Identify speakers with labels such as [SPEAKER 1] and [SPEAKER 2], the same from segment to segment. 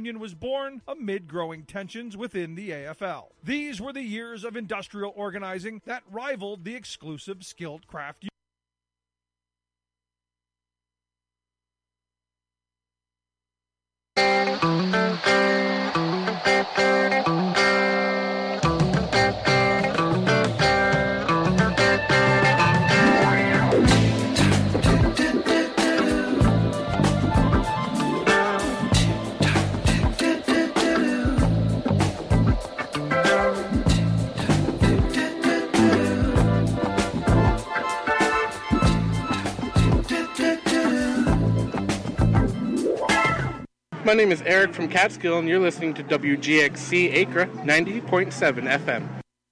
[SPEAKER 1] union was born amid growing tensions within the AFL. These were the years of industrial organizing that rivaled the exclusive skilled craft
[SPEAKER 2] My name is Eric from Catskill, and you're listening to WGXC Acra 90.7 FM.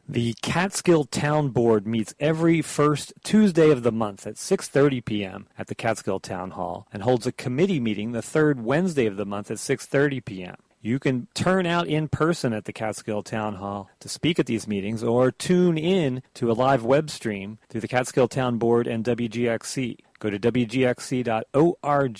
[SPEAKER 3] The Catskill Town Board meets every first Tuesday of the month at 6:30 p.m. at the Catskill Town Hall and holds a committee meeting the third Wednesday of the month at 6:30 p.m. You can turn out in person at the Catskill Town Hall to speak at these meetings or tune in to a live web stream through the Catskill Town Board and WGXC. Go to wgxc.org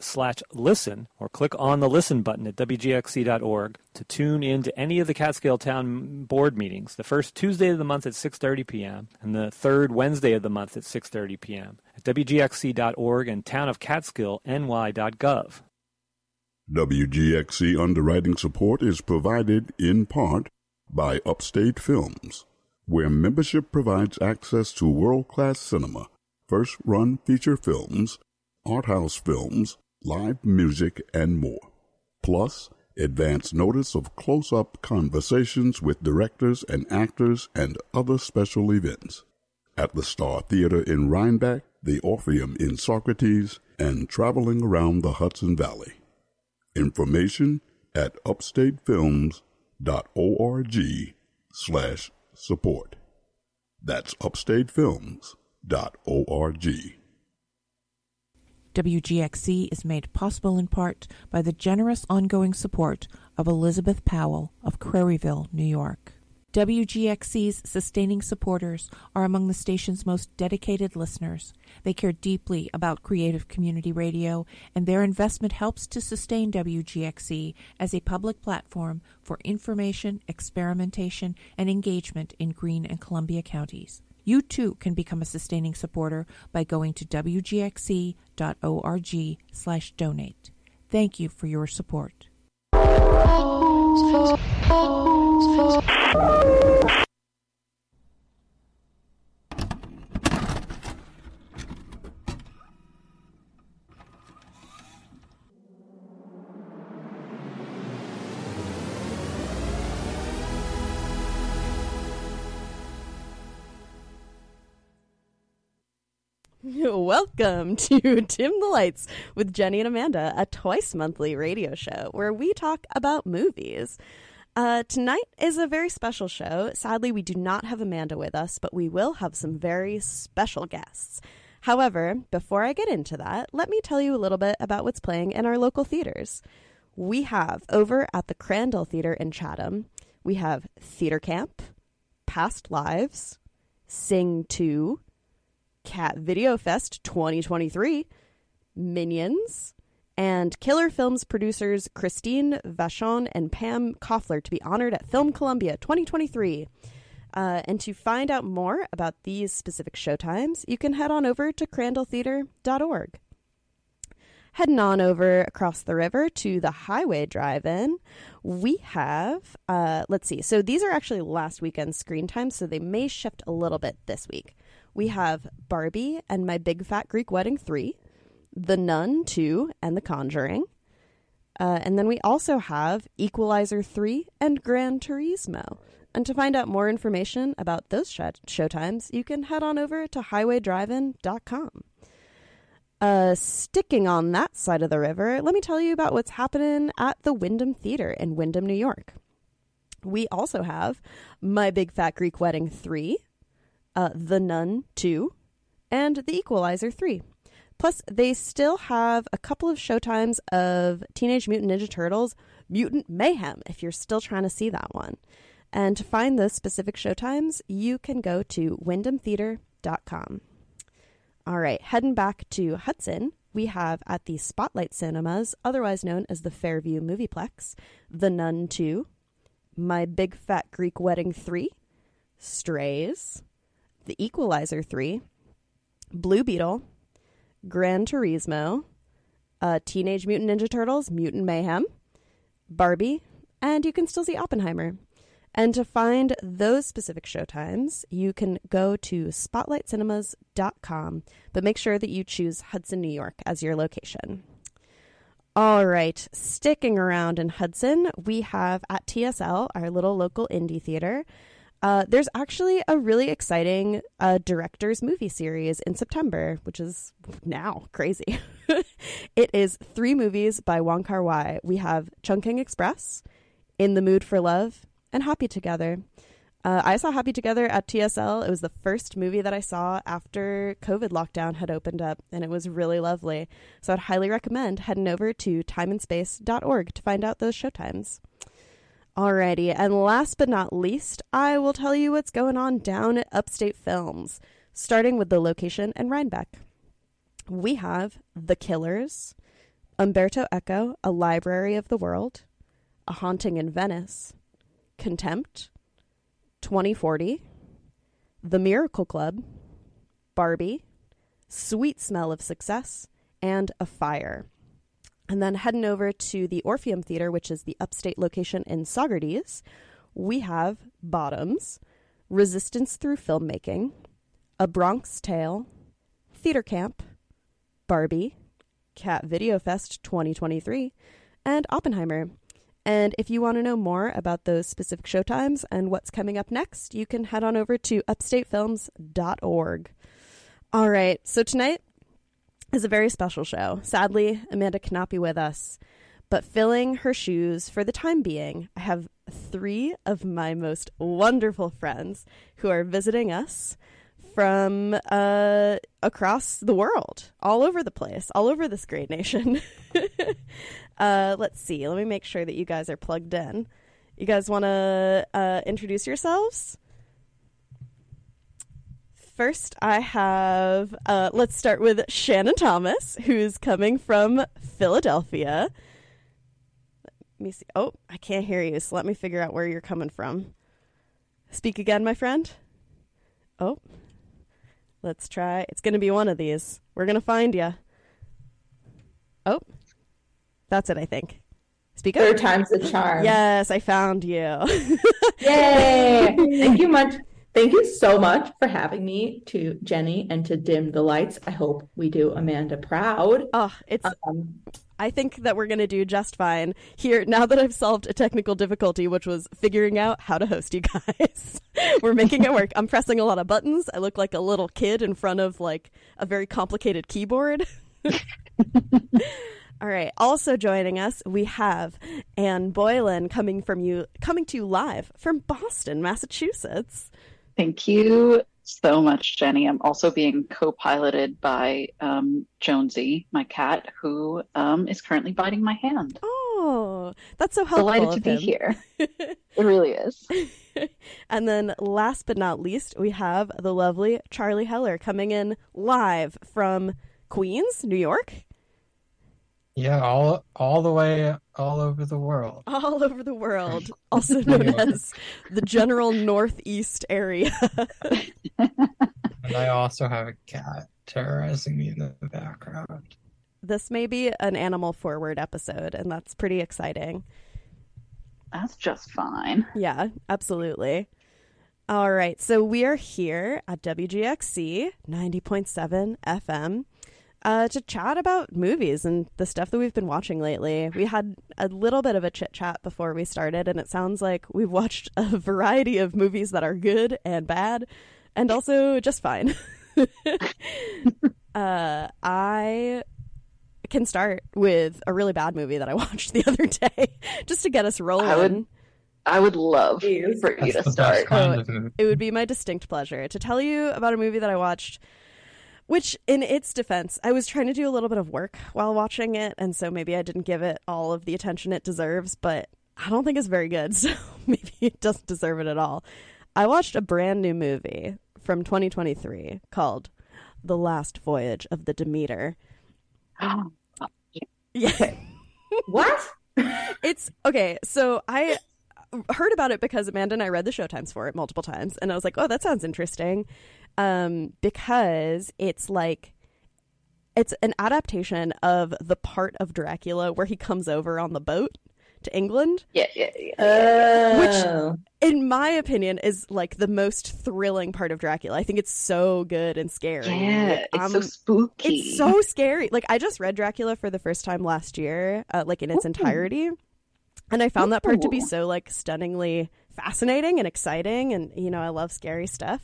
[SPEAKER 3] slash listen or click on the listen button at wgxc.org to tune in to any of the Catskill Town board meetings, the first Tuesday of the month at 6.30 p.m. and the third Wednesday of the month at 6.30 p.m. at wgxc.org and townofcatskillny.gov.
[SPEAKER 4] WGXC underwriting support is provided in part by Upstate Films, where membership provides access to world-class cinema – first run feature films, art house films, live music, and more. Plus, advance notice of close up conversations with directors and actors and other special events. At the Star Theater in Rhinebeck, the Orpheum in Saugerties, and traveling around the Hudson Valley. Information at upstatefilms.org slash support. That's upstatefilms.org
[SPEAKER 5] WGXC is made possible in part by the generous ongoing support of Elizabeth Powell of Craryville, New York. WGXC's sustaining supporters are among the station's most dedicated listeners. They care deeply about creative community radio, and their investment helps to sustain WGXC as a public platform for information, experimentation, and engagement in Greene and Columbia counties. You too can become a sustaining supporter by going to wgxc.org slash donate. Thank you for your support.
[SPEAKER 6] Welcome to Dim the Lights with Jenny and Amanda, a twice monthly radio show where we talk about movies. Uh, tonight is a very special show. Sadly, we do not have Amanda with us, but we will have some very special guests. However, before I get into that, let me tell you a little bit about what's playing in our local theaters. We have over at the Crandall Theater in Chatham, we have Theater Camp, Past Lives, Sing 2, Cat Video Fest 2023, Minions, and Killer Films producers Christine Vachon and Pam Koffler to be honored at Film Columbia 2023. Uh, and to find out more about these specific showtimes, you can head on over to crandalltheater.org. Heading on over across the river to the Highway Drive In, we have, uh, let's see, so these are actually last weekend's screen times, so they may shift a little bit this week we have Barbie and My Big Fat Greek Wedding 3, The Nun 2, and The Conjuring. Uh, and then we also have Equalizer 3 and Gran Turismo. And to find out more information about those sh- showtimes, you can head on over to highwaydrivein.com. Uh, sticking on that side of the river, let me tell you about what's happening at the Windham Theater in Windham, New York. We also have My Big Fat Greek Wedding 3, uh, The Nun 2, and The Equalizer 3. Plus, they still have a couple of showtimes of Teenage Mutant Ninja Turtles Mutant Mayhem if you're still trying to see that one. And to find those specific showtimes, you can go to wyndhamtheater.com. All right, heading back to Hudson, we have at the Spotlight Cinemas, otherwise known as the Fairview Movieplex, The Nun 2, My Big Fat Greek Wedding 3, Strays, The Equalizer 3, Blue Beetle, Gran Turismo, uh, Teenage Mutant Ninja Turtles, Mutant Mayhem, Barbie, and you can still see Oppenheimer. And to find those specific showtimes, you can go to spotlightcinemas.com, but make sure that you choose Hudson, New York as your location. All right, sticking around in Hudson, we have at TSL, our little local indie theater, uh, there's actually a really exciting uh, director's movie series in September, which is now crazy. it is three movies by Wong Kar Wai. We have Chungking Express, In the Mood for Love, and Happy Together. Uh, I saw Happy Together at TSL. It was the first movie that I saw after COVID lockdown had opened up, and it was really lovely. So I'd highly recommend heading over to timeandspace.org to find out those showtimes. Alrighty, and last but not least, I will tell you what's going on down at Upstate Films, starting with the location in Rhinebeck. We have The Killers, Umberto Eco, A Library of the World, A Haunting in Venice, Contempt, 2040, The Miracle Club, Barbie, Sweet Smell of Success, and Afire. And then heading over to the Orpheum Theater, which is the upstate location in Saugerties, we have Bottoms, Resistance Through Filmmaking, A Bronx Tale, Theater Camp, Barbie, Cat Video Fest 2023, and Oppenheimer. And if you want to know more about those specific showtimes and what's coming up next, you can head on over to upstatefilms.org. All right, so tonight is a very special show. Sadly, Amanda cannot be with us, but filling her shoes for the time being, I have three of my most wonderful friends who are visiting us from uh, across the world, all over the place, all over this great nation. uh, let's see. Let me make sure that you guys are plugged in. You guys want to uh, introduce yourselves? First, I have, uh, let's start with Shannon Thomas, who's coming from Philadelphia. Let me see. Oh, I can't hear you, so let me figure out where you're coming from. Speak again, my friend. Oh, let's try. It's going to be one of these. We're going to find you. Oh, that's it, I think. Speak up.
[SPEAKER 7] Third time's the charm.
[SPEAKER 6] Yes, I found you.
[SPEAKER 7] Yay! Thank you much. Thank you so much for having me to Jenny and to dim the lights. I hope we do Amanda proud.
[SPEAKER 6] Oh, it's.
[SPEAKER 7] Um,
[SPEAKER 6] I think that we're going to do just fine here now that I've solved a technical difficulty, which was figuring out how to host you guys. we're making it work. I'm pressing a lot of buttons. I look like a little kid in front of like a very complicated keyboard. All right. Also joining us, we have Anne Boylan coming from you, coming to you live from Boston, Massachusetts.
[SPEAKER 8] Thank you so much, Jenny. I'm also being co-piloted by um, Jonesy, my cat, who um, is currently biting my hand.
[SPEAKER 6] Oh, that's so helpful.
[SPEAKER 8] Delighted to be here. it really is.
[SPEAKER 6] and then, last but not least, we have the lovely Charlie Heller coming in live from Queens, New York.
[SPEAKER 9] Yeah, all all the way all over the world.
[SPEAKER 6] All over the world, also known as the general northeast area.
[SPEAKER 9] and I also have a cat terrorizing me in the background.
[SPEAKER 6] This may be an animal forward episode, and that's pretty exciting.
[SPEAKER 8] That's just fine.
[SPEAKER 6] Yeah, absolutely. All right, so we are here at WGXC 90.7 FM uh, to chat about movies and the stuff that we've been watching lately. We had a little bit of a chit chat before we started, and it sounds like we've watched a variety of movies that are good and bad, and also just fine. uh, I can start with a really bad movie that I watched the other day, just to get us rolling.
[SPEAKER 8] I would, I would love for you
[SPEAKER 9] That's
[SPEAKER 8] to start.
[SPEAKER 9] kind
[SPEAKER 6] Oh,
[SPEAKER 9] of movie.
[SPEAKER 6] it would be my distinct pleasure to tell you about a movie that I watched. Which, in its defense, I was trying to do a little bit of work while watching it, and so maybe I didn't give it all of the attention it deserves, but I don't think it's very good, so maybe it doesn't deserve it at all. I watched a brand new movie from 2023 called The Last Voyage of the Demeter. Yeah.
[SPEAKER 7] What?
[SPEAKER 6] It's okay. So I heard about it because Amanda and I read the showtimes for it multiple times, and I was like, "Oh, that sounds interesting," um, because it's like it's an adaptation of the part of Dracula where he comes over on the boat to England.
[SPEAKER 8] Yeah, yeah, yeah.
[SPEAKER 7] Oh.
[SPEAKER 6] In my opinion, is like the most thrilling part of Dracula. I think it's so good and scary.
[SPEAKER 8] Yeah, it's so
[SPEAKER 6] Um,
[SPEAKER 8] spooky.
[SPEAKER 6] It's so scary. Like I just read Dracula for the first time last year, uh, like in its
[SPEAKER 8] Ooh.
[SPEAKER 6] entirety, and I found that part to be so like stunningly fascinating and exciting. And you know, I love scary stuff.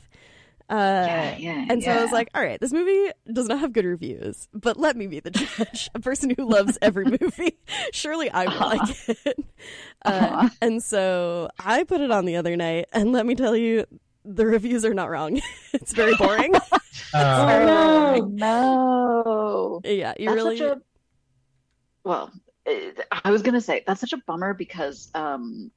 [SPEAKER 6] Uh,
[SPEAKER 8] yeah, yeah.
[SPEAKER 6] and so I was like, all right, this movie does not have good reviews, but let me be the judge, a person who loves every movie. Surely I will
[SPEAKER 8] Uh-huh.
[SPEAKER 6] like it. Uh,
[SPEAKER 8] Uh-huh.
[SPEAKER 6] and so I put it on the other night, and let me tell you, the reviews are not wrong. it's very boring.
[SPEAKER 7] Oh, no.
[SPEAKER 8] no.
[SPEAKER 6] yeah, you
[SPEAKER 8] That's
[SPEAKER 6] really.
[SPEAKER 8] such a well. I was gonna say that's such a bummer because um,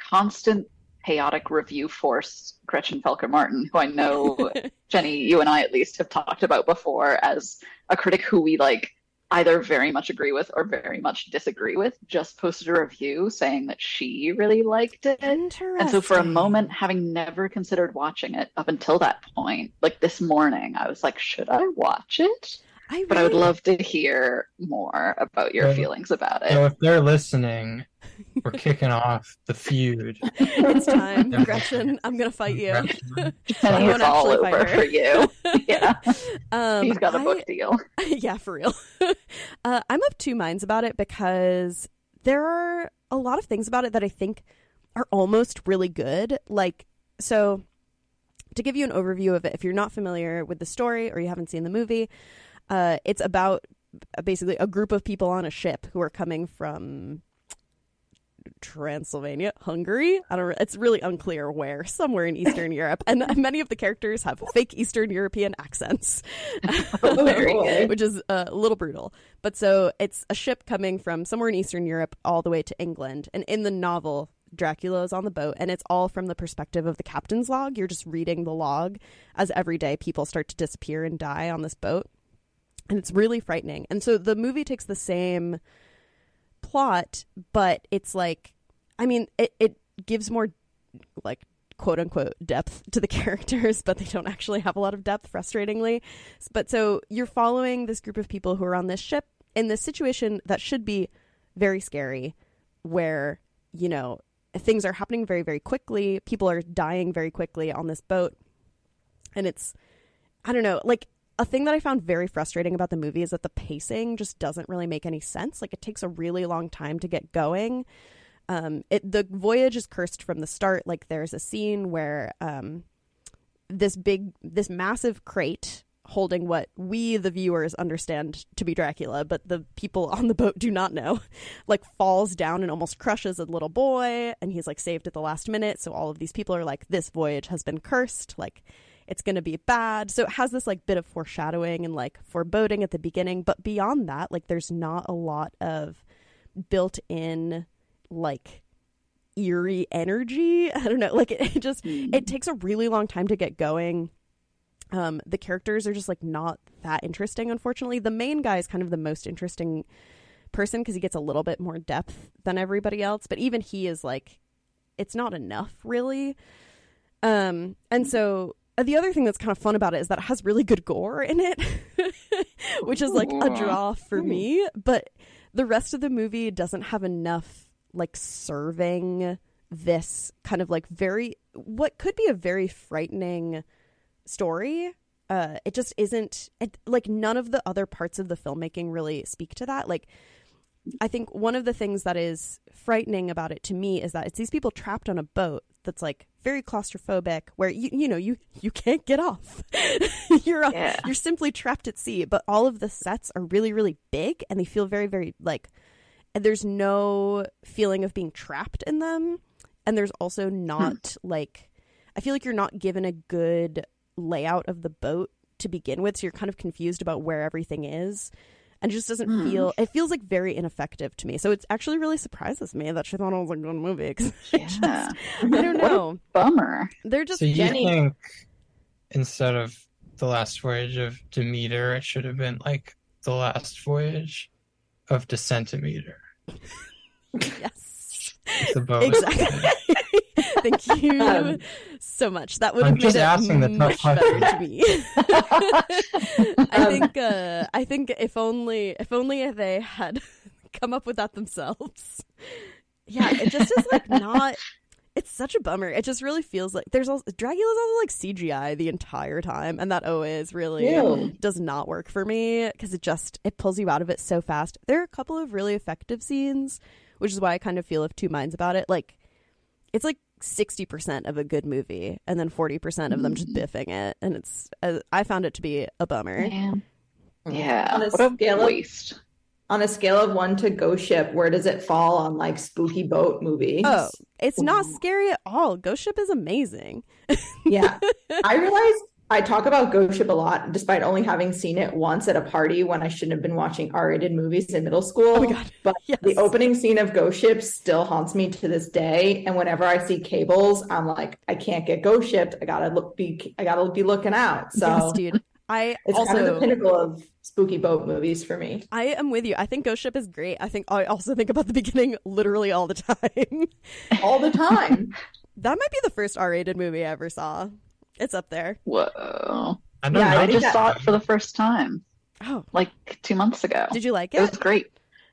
[SPEAKER 8] constant chaotic review force Gretchen Felker Martin, who I know Jenny, you and I at least have talked about before as a critic who we like either very much agree with or very much disagree with, just posted a review saying that she really liked it. And so for a moment, having never considered watching it up until that point, like this morning, I was like, should I watch it?
[SPEAKER 6] I
[SPEAKER 8] But I would love to hear more about your
[SPEAKER 9] Yeah.
[SPEAKER 8] feelings about it.
[SPEAKER 9] so if they're listening, we're kicking off the feud.
[SPEAKER 6] it's time,
[SPEAKER 9] Yeah.
[SPEAKER 6] Gretchen. I'm gonna fight you.
[SPEAKER 8] And
[SPEAKER 6] I
[SPEAKER 8] it's
[SPEAKER 6] won't
[SPEAKER 8] all
[SPEAKER 6] actually fight
[SPEAKER 8] over
[SPEAKER 6] her.
[SPEAKER 8] for you. Yeah.
[SPEAKER 6] Um,
[SPEAKER 8] He's got a
[SPEAKER 6] I-
[SPEAKER 8] book deal.
[SPEAKER 6] yeah, for real. uh, I'm of two minds about it because there are a lot of things about it that I think are almost really good. Like, so to give you an overview of it, if you're not familiar with the story or you haven't seen the movie, uh, it's about basically a group of people on a ship who are coming from Transylvania, Hungary. I don't. It's really unclear where. Somewhere in Eastern Europe, and many of the characters have fake Eastern European accents,
[SPEAKER 7] boy.
[SPEAKER 6] which is uh, a little brutal. But so it's a ship coming from somewhere in Eastern Europe all the way to England, and in the novel. Dracula is on the boat, and it's all from the perspective of the captain's log. You're just reading the log as every day people start to disappear and die on this boat. And it's really frightening. And so the movie takes the same plot, but it's like, I mean, it, it gives more, like, quote unquote, depth to the characters, but they don't actually have a lot of depth, frustratingly. But so you're following this group of people who are on this ship in this situation that should be very scary, where, you know, things are happening very, very quickly. People are dying very quickly on this boat. And it's, I don't know, like, a thing that I found very frustrating about the movie is that the pacing just doesn't really make any sense. Like it takes a really long time to get going. Um, it the voyage is cursed from the start. Like there's a scene where um, this big, this massive crate holding what we the viewers understand to be Dracula, but the people on the boat do not know, like falls down and almost crushes a little boy, and he's like saved at the last minute. So all of these people are like, this voyage has been cursed. Like it's going to be bad. So it has this like bit of foreshadowing and like foreboding at the beginning, but beyond that, like there's not a lot of built in like eerie energy. I don't know. Like it, it just it takes a really long time to get going. Um the characters are just like not that interesting unfortunately. The main guy is kind of the most interesting person because he gets a little bit more depth than everybody else, but even he is like it's not enough really. Um and so the other thing that's kind of fun about it is that it has really good gore in it, which is like a draw for me. But the rest of the movie doesn't have enough like serving this kind of like very what could be a very frightening story. Uh, it just isn't it, like none of the other parts of the filmmaking really speak to that. Like, I think one of the things that is frightening about it to me is that it's these people trapped on a boat that's like very claustrophobic where you you know you you can't get off. You're uh,
[SPEAKER 8] Yeah.
[SPEAKER 6] you're simply trapped at sea but all of the sets are really really big and they feel very very like and there's no feeling of being trapped in them and there's also not like i feel like you're not given a good layout of the boat to begin with so you're kind of confused about where everything is and it just doesn't
[SPEAKER 8] Hmm.
[SPEAKER 6] feel it feels like very ineffective to me so it actually really surprises me that she thought it was a good movie 'cause I
[SPEAKER 8] Yeah.
[SPEAKER 6] just- i don't
[SPEAKER 8] What a
[SPEAKER 6] know
[SPEAKER 8] Bummer.
[SPEAKER 6] they're just
[SPEAKER 9] so you
[SPEAKER 7] Jenny-
[SPEAKER 9] think instead of the last voyage of Demeter, it should have been like The Last Voyage of Descentimeter.
[SPEAKER 6] yes.
[SPEAKER 9] It's a.
[SPEAKER 6] Exactly. Thank you
[SPEAKER 7] Um,
[SPEAKER 6] so much. That would
[SPEAKER 9] I'm
[SPEAKER 6] have made
[SPEAKER 9] just
[SPEAKER 6] it
[SPEAKER 9] asking the tough
[SPEAKER 6] much better to me. I think. Uh, I think if only, if only they had come up with that themselves. Yeah, it just is like not. It's such a bummer. It just really feels like there's also Dracula's also like CGI the entire time, and that always really
[SPEAKER 7] Ew.
[SPEAKER 6] does not work for me because it just it pulls you out of it so fast. There are a couple of really effective scenes, which is why I kind of feel of two minds about it. Like it's like 60% of a good movie and then 40% of them just biffing it and it's uh, I found it to be a bummer.
[SPEAKER 8] Man. Yeah.
[SPEAKER 7] On a
[SPEAKER 8] What a
[SPEAKER 7] scale of-
[SPEAKER 8] waste.
[SPEAKER 7] On a scale of one to Ghost Ship, where does it fall on like spooky boat movies?
[SPEAKER 6] Oh, it's not scary at all. Ghost Ship is amazing.
[SPEAKER 7] yeah. I realized I talk about Ghost Ship a lot, despite only having seen it once at a party when I shouldn't have been watching R-rated movies in middle school.
[SPEAKER 6] Oh my God.
[SPEAKER 7] But
[SPEAKER 6] Yes.
[SPEAKER 7] the opening scene of Ghost Ship still haunts me to this day. And whenever I see cables, I'm like, I can't get Ghost Shipped. I gotta look be I gotta be looking out. So
[SPEAKER 6] yes, dude. I
[SPEAKER 7] it's
[SPEAKER 6] also
[SPEAKER 7] kind of the pinnacle of spooky boat movies for me.
[SPEAKER 6] I am with you. I think Ghost Ship is great. I think I also think about the beginning literally all the time.
[SPEAKER 7] All the time.
[SPEAKER 6] that might be the first R-rated movie I ever saw. It's up there.
[SPEAKER 8] Whoa.
[SPEAKER 9] I don't
[SPEAKER 7] Yeah, I.
[SPEAKER 8] I just
[SPEAKER 7] that-
[SPEAKER 8] saw it for the first time,
[SPEAKER 6] Oh,
[SPEAKER 8] like two months ago.
[SPEAKER 6] did you like
[SPEAKER 8] It
[SPEAKER 6] It was
[SPEAKER 8] great.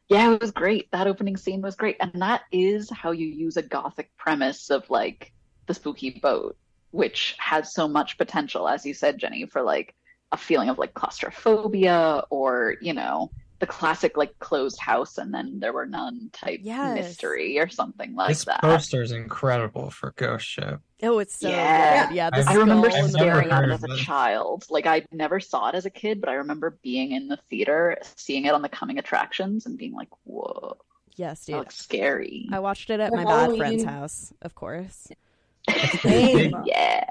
[SPEAKER 8] Yeah, it was great. That opening scene was great. And that is how you use a gothic premise of like the spooky boat, which has so much potential, as you said, Jenny, for like a feeling of like claustrophobia or, you know, the classic like closed house and then there were none type
[SPEAKER 6] Yes.
[SPEAKER 8] mystery or something like
[SPEAKER 9] This
[SPEAKER 8] that.
[SPEAKER 9] poster is incredible for Ghost Ship.
[SPEAKER 6] Oh, it's so
[SPEAKER 8] Yeah.
[SPEAKER 6] good. Yeah, the
[SPEAKER 9] I've-
[SPEAKER 8] remember
[SPEAKER 6] skull and the
[SPEAKER 9] never
[SPEAKER 8] staring at it as a child. Like I never saw it as a kid, but I remember being in the theater, seeing it on the coming attractions and being like, whoa,
[SPEAKER 6] Yes,
[SPEAKER 8] that
[SPEAKER 6] dude.
[SPEAKER 8] looks scary.
[SPEAKER 6] I watched it at
[SPEAKER 7] For
[SPEAKER 6] my bad friend's house, of course.
[SPEAKER 7] Same.
[SPEAKER 8] yeah.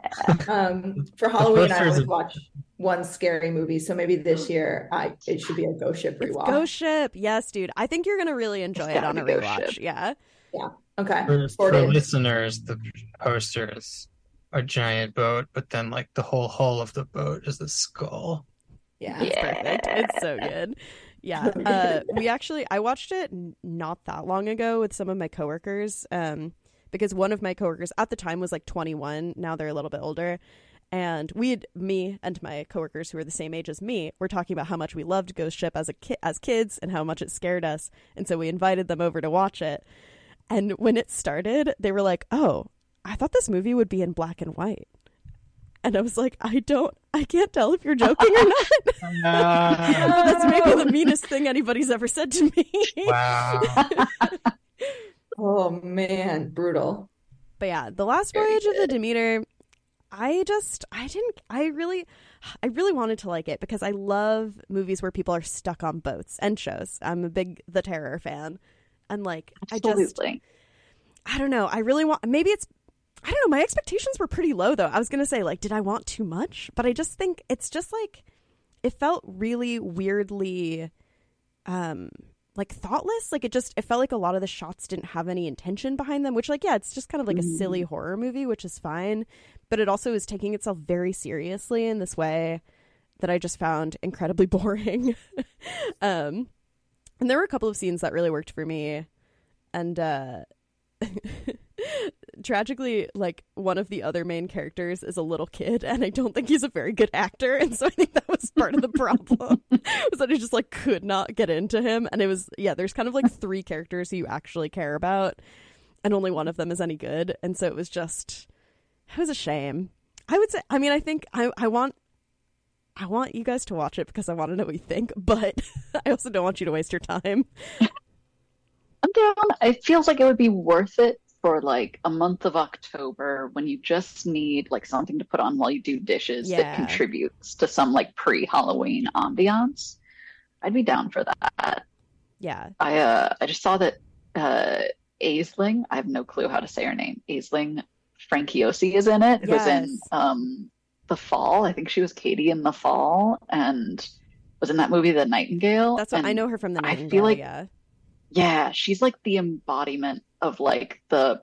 [SPEAKER 7] Um, for Halloween, I
[SPEAKER 9] posters
[SPEAKER 7] always
[SPEAKER 9] are-
[SPEAKER 7] watch one scary movie. So maybe this year, I it should be a Ghost Ship
[SPEAKER 6] It's
[SPEAKER 7] rewatch.
[SPEAKER 6] Ghost Ship. Yes, dude. I think you're gonna really enjoy it on a rewatch.
[SPEAKER 8] Ship.
[SPEAKER 6] Yeah.
[SPEAKER 7] Okay,
[SPEAKER 9] For, for listeners, the poster is a giant boat, but then like the whole hull of the boat is a skull.
[SPEAKER 7] Yeah.
[SPEAKER 6] It's perfect. It's so good. Yeah. Uh, we actually, I watched it not that long ago with some of my coworkers. Um, because one of my coworkers at the time was like 21. Now they're a little bit older. And we had me and my coworkers who were the same age as me were talking about how much we loved Ghost Ship as a ki- as kids and how much it scared us. And so we invited them over to watch it. And when it started, they were like, "Oh, I thought this movie would be in black and white." And I was like, "I don't I can't tell if you're joking or not." That's maybe the meanest thing anybody's ever said to me.
[SPEAKER 9] wow.
[SPEAKER 7] Oh man, brutal.
[SPEAKER 6] But yeah, the last
[SPEAKER 8] Very
[SPEAKER 6] voyage of the. Demeter, I just I didn't I really I really wanted to like it because I love movies where people are stuck on boats and shows. I'm a big The Terror fan. And like I just I don't know. I really want maybe it's I don't know, my expectations were pretty low though. I was going to say like did I want too much? But I just think it's just like it felt really weirdly um like thoughtless like it just it felt like a lot of the shots didn't have any intention behind them which like yeah it's just kind of like a silly horror movie which is fine but it also is taking itself very seriously in this way that i just found incredibly boring um and there were a couple of scenes that really worked for me. And uh tragically like one of the other main characters is a little kid and i don't think he's a very good actor. And so i think that was part of the problem was that i just like could not get into him. And it was yeah there's kind of like three characters who you actually care about and only one of them is any good. And so it was just it was a shame. I would say i mean i think i i want I want you guys to watch it because I want to know what you think, but I also don't want you to waste your time.
[SPEAKER 8] I'm down. It feels like it would be worth it for like a month of October when you just need like something to put on while you do dishes
[SPEAKER 6] Yeah.
[SPEAKER 8] that contributes to some like pre-Halloween ambiance. I'd be down for that.
[SPEAKER 6] Yeah.
[SPEAKER 8] I uh I just saw that uh Aisling, I have no clue how to say her name. Aisling Franciosi is in it, who's in um The Fall. I think she was Katie in The Fall and was in that movie The Nightingale.
[SPEAKER 6] That's what I know her from the
[SPEAKER 8] I
[SPEAKER 6] Nightingale.
[SPEAKER 8] feel like-
[SPEAKER 6] yeah.
[SPEAKER 8] yeah, she's like the embodiment of like the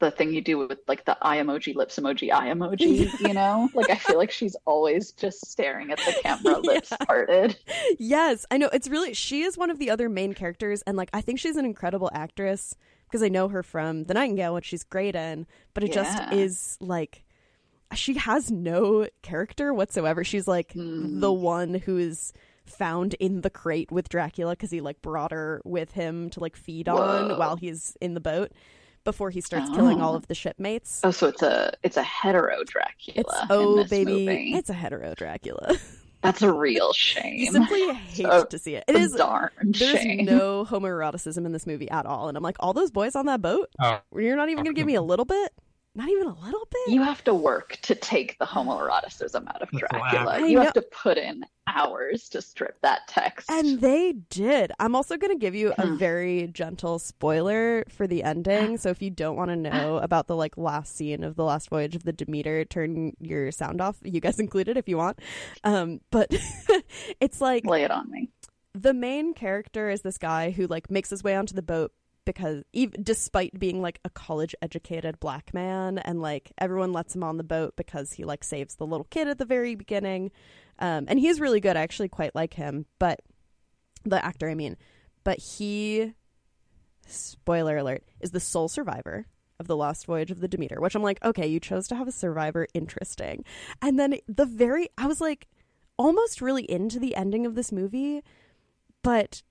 [SPEAKER 8] the thing you do with like the eye emoji, lips emoji, eye emoji, you know? Like I feel like she's always just staring at the camera, lips
[SPEAKER 6] Yeah.
[SPEAKER 8] parted.
[SPEAKER 6] yes, I know. It's really she is one of the other main characters, and like I think she's an incredible actress because I know her from The Nightingale, which she's great in. But it just is like she has no character whatsoever. She's like
[SPEAKER 8] Hmm.
[SPEAKER 6] the one who is found in the crate with Dracula because he like brought her with him to like feed on while he's in the boat before he starts killing all
[SPEAKER 8] Oh.
[SPEAKER 6] of the shipmates.
[SPEAKER 8] Oh, so it's a it's a hetero Dracula.
[SPEAKER 6] It's oh baby,
[SPEAKER 8] movie.
[SPEAKER 6] it's a hetero Dracula.
[SPEAKER 8] That's a real shame.
[SPEAKER 6] you simply hate
[SPEAKER 8] So-
[SPEAKER 6] to see it. It is
[SPEAKER 8] darn
[SPEAKER 6] There's
[SPEAKER 8] shame.
[SPEAKER 6] no homoeroticism in this movie at all. And I'm like, all those boys on that boat?
[SPEAKER 9] Oh,
[SPEAKER 6] You're not even going to give me a little bit? Not even a little bit?
[SPEAKER 8] You have to work to take the homoeroticism out of
[SPEAKER 9] That's
[SPEAKER 8] Dracula.
[SPEAKER 6] whack.
[SPEAKER 8] You
[SPEAKER 6] know-
[SPEAKER 8] have to put in hours to strip that text.
[SPEAKER 6] And they did. I'm also going to give you a
[SPEAKER 8] Hmm.
[SPEAKER 6] very gentle spoiler for the ending. So if you don't want to know about the like last scene of the last voyage of the Demeter, turn your sound off. You guys included if you want. Um, but it's like
[SPEAKER 8] lay it on me.
[SPEAKER 6] the main character is this guy who like makes his way onto the boat because even despite being like a college educated black man and like everyone lets him on the boat because he like saves the little kid at the very beginning um, and he's really good. I actually quite like him but the actor i mean but he spoiler alert is the sole survivor of the lost voyage of the demeter which i'm like okay you chose to have a survivor. Interesting. And then the very i was like almost really into the ending of this movie but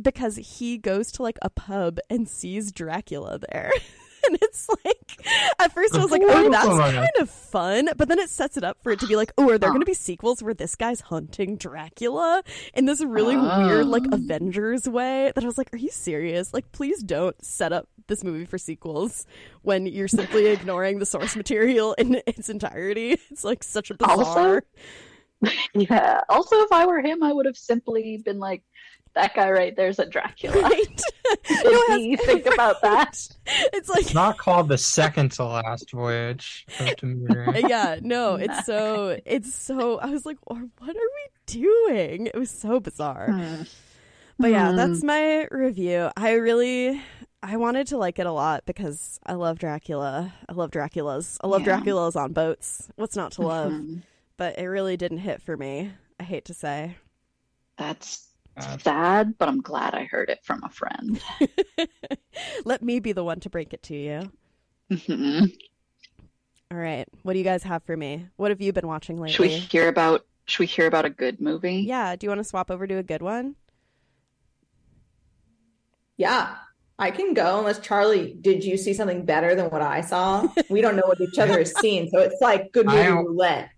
[SPEAKER 6] because he goes to like a pub and sees Dracula there. and it's like at first I was like, oh, that's kind of fun. But then it sets it up for it to be like, oh, are there gonna be sequels where this guy's hunting Dracula in this really weird, like
[SPEAKER 8] Oh.
[SPEAKER 6] Avengers way? That I was like, Are you serious? Like, please don't set up this movie for sequels when you're simply ignoring the source material in its entirety. It's like such a bizarre
[SPEAKER 8] Also, yeah. Also, if I were him, I would have simply been like, "That guy right there's a Dracula."
[SPEAKER 6] right?
[SPEAKER 8] Did
[SPEAKER 6] No, has-
[SPEAKER 8] he think about that?
[SPEAKER 6] It's like
[SPEAKER 9] It's not called the second to last voyage
[SPEAKER 6] yeah, no, it's so it's so I was like, or what are we doing? It was so bizarre.
[SPEAKER 8] Hmm.
[SPEAKER 6] But yeah, that's my review. I really I wanted to like it a lot because I love Dracula. I love Draculas. I love
[SPEAKER 8] Yeah.
[SPEAKER 6] Draculas on boats. What's not to love?
[SPEAKER 8] Mhm.
[SPEAKER 6] But it really didn't hit for me. I hate to say.
[SPEAKER 8] That's
[SPEAKER 9] Uh,
[SPEAKER 8] sad, but I'm glad I heard it from a friend.
[SPEAKER 6] Let me be the one to break it to you.
[SPEAKER 8] Mhm.
[SPEAKER 6] All right. What do you guys have for me? What have you been watching lately?
[SPEAKER 8] Should we
[SPEAKER 6] lately?
[SPEAKER 8] hear about? Should we hear about a good movie?
[SPEAKER 6] Yeah, do you want to swap over to a good one?
[SPEAKER 7] Yeah, I can go unless Charlie, did you see something better than what I saw? We don't know what each other has seen, so it's like good movie
[SPEAKER 9] I-
[SPEAKER 7] roulette.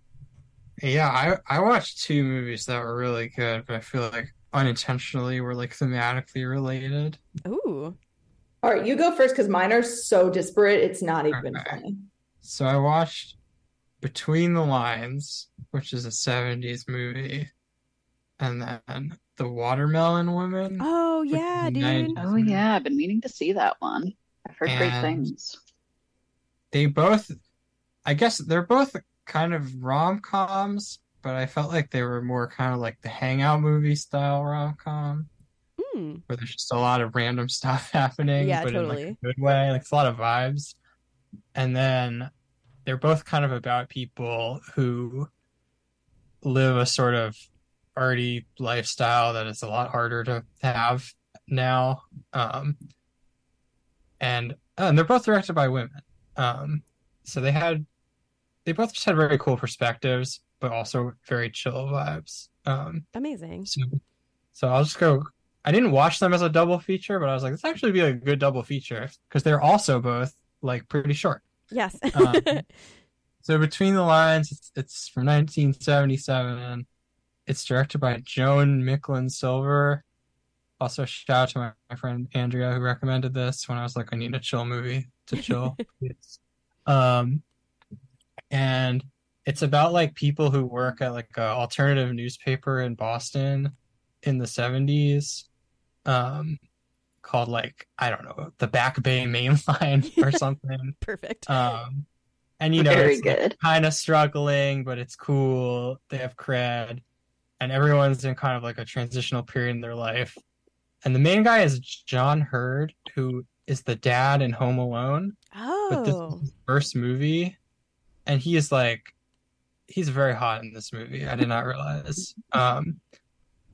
[SPEAKER 9] Yeah, I I watched two movies that were really good, but I feel like unintentionally were like thematically related.
[SPEAKER 6] Ooh.
[SPEAKER 7] All right, you go first because mine are so disparate, it's not even
[SPEAKER 9] Okay.
[SPEAKER 7] funny.
[SPEAKER 9] So I watched Between the Lines, which is a 70s movie, and then The Watermelon Woman.
[SPEAKER 6] Oh yeah, dude.
[SPEAKER 8] Oh
[SPEAKER 9] movie.
[SPEAKER 8] yeah, I've been meaning to see that one. I've heard great things.
[SPEAKER 9] They both, I guess they're both kind of rom-coms, but I felt like they were more kind of like the hangout movie style rom-com.
[SPEAKER 6] Mm.
[SPEAKER 9] where there's just a lot of random stuff happening,
[SPEAKER 6] Yeah,
[SPEAKER 9] but in
[SPEAKER 6] totally.
[SPEAKER 9] like a good way. Like it's a lot of vibes. And then they're both kind of about people who live a sort of arty lifestyle that is a lot harder to have now. Um, and uh, and they're both directed by women. Um, so they had they both just had very cool perspectives, but also very chill vibes. Um,
[SPEAKER 6] Amazing.
[SPEAKER 9] so, so I'll just go. I didn't watch them as a double feature, but I was like, this actually be a good double feature because they're also both like pretty short.
[SPEAKER 6] Yes.
[SPEAKER 9] Um, So between the lines, it's, it's from 1977. It's directed by Joan Micklin Silver. Also, shout out to my, my friend Andrea who recommended this when I was like, I need a chill movie to chill. Um, and it's about like people who work at like a alternative newspaper in Boston in the 70s. Um, called like I don't know the Back Bay Mainline or something.
[SPEAKER 6] Perfect.
[SPEAKER 9] Um, and you know,
[SPEAKER 8] Very
[SPEAKER 9] it's like, kind of struggling, but it's cool. They have cred, and everyone's in kind of like a transitional period in their life. And the main guy is John Heard, who is the dad in Home Alone.
[SPEAKER 6] oh
[SPEAKER 9] but this is his first movie, and he is like, he's very hot in this movie. I did not realize. Um,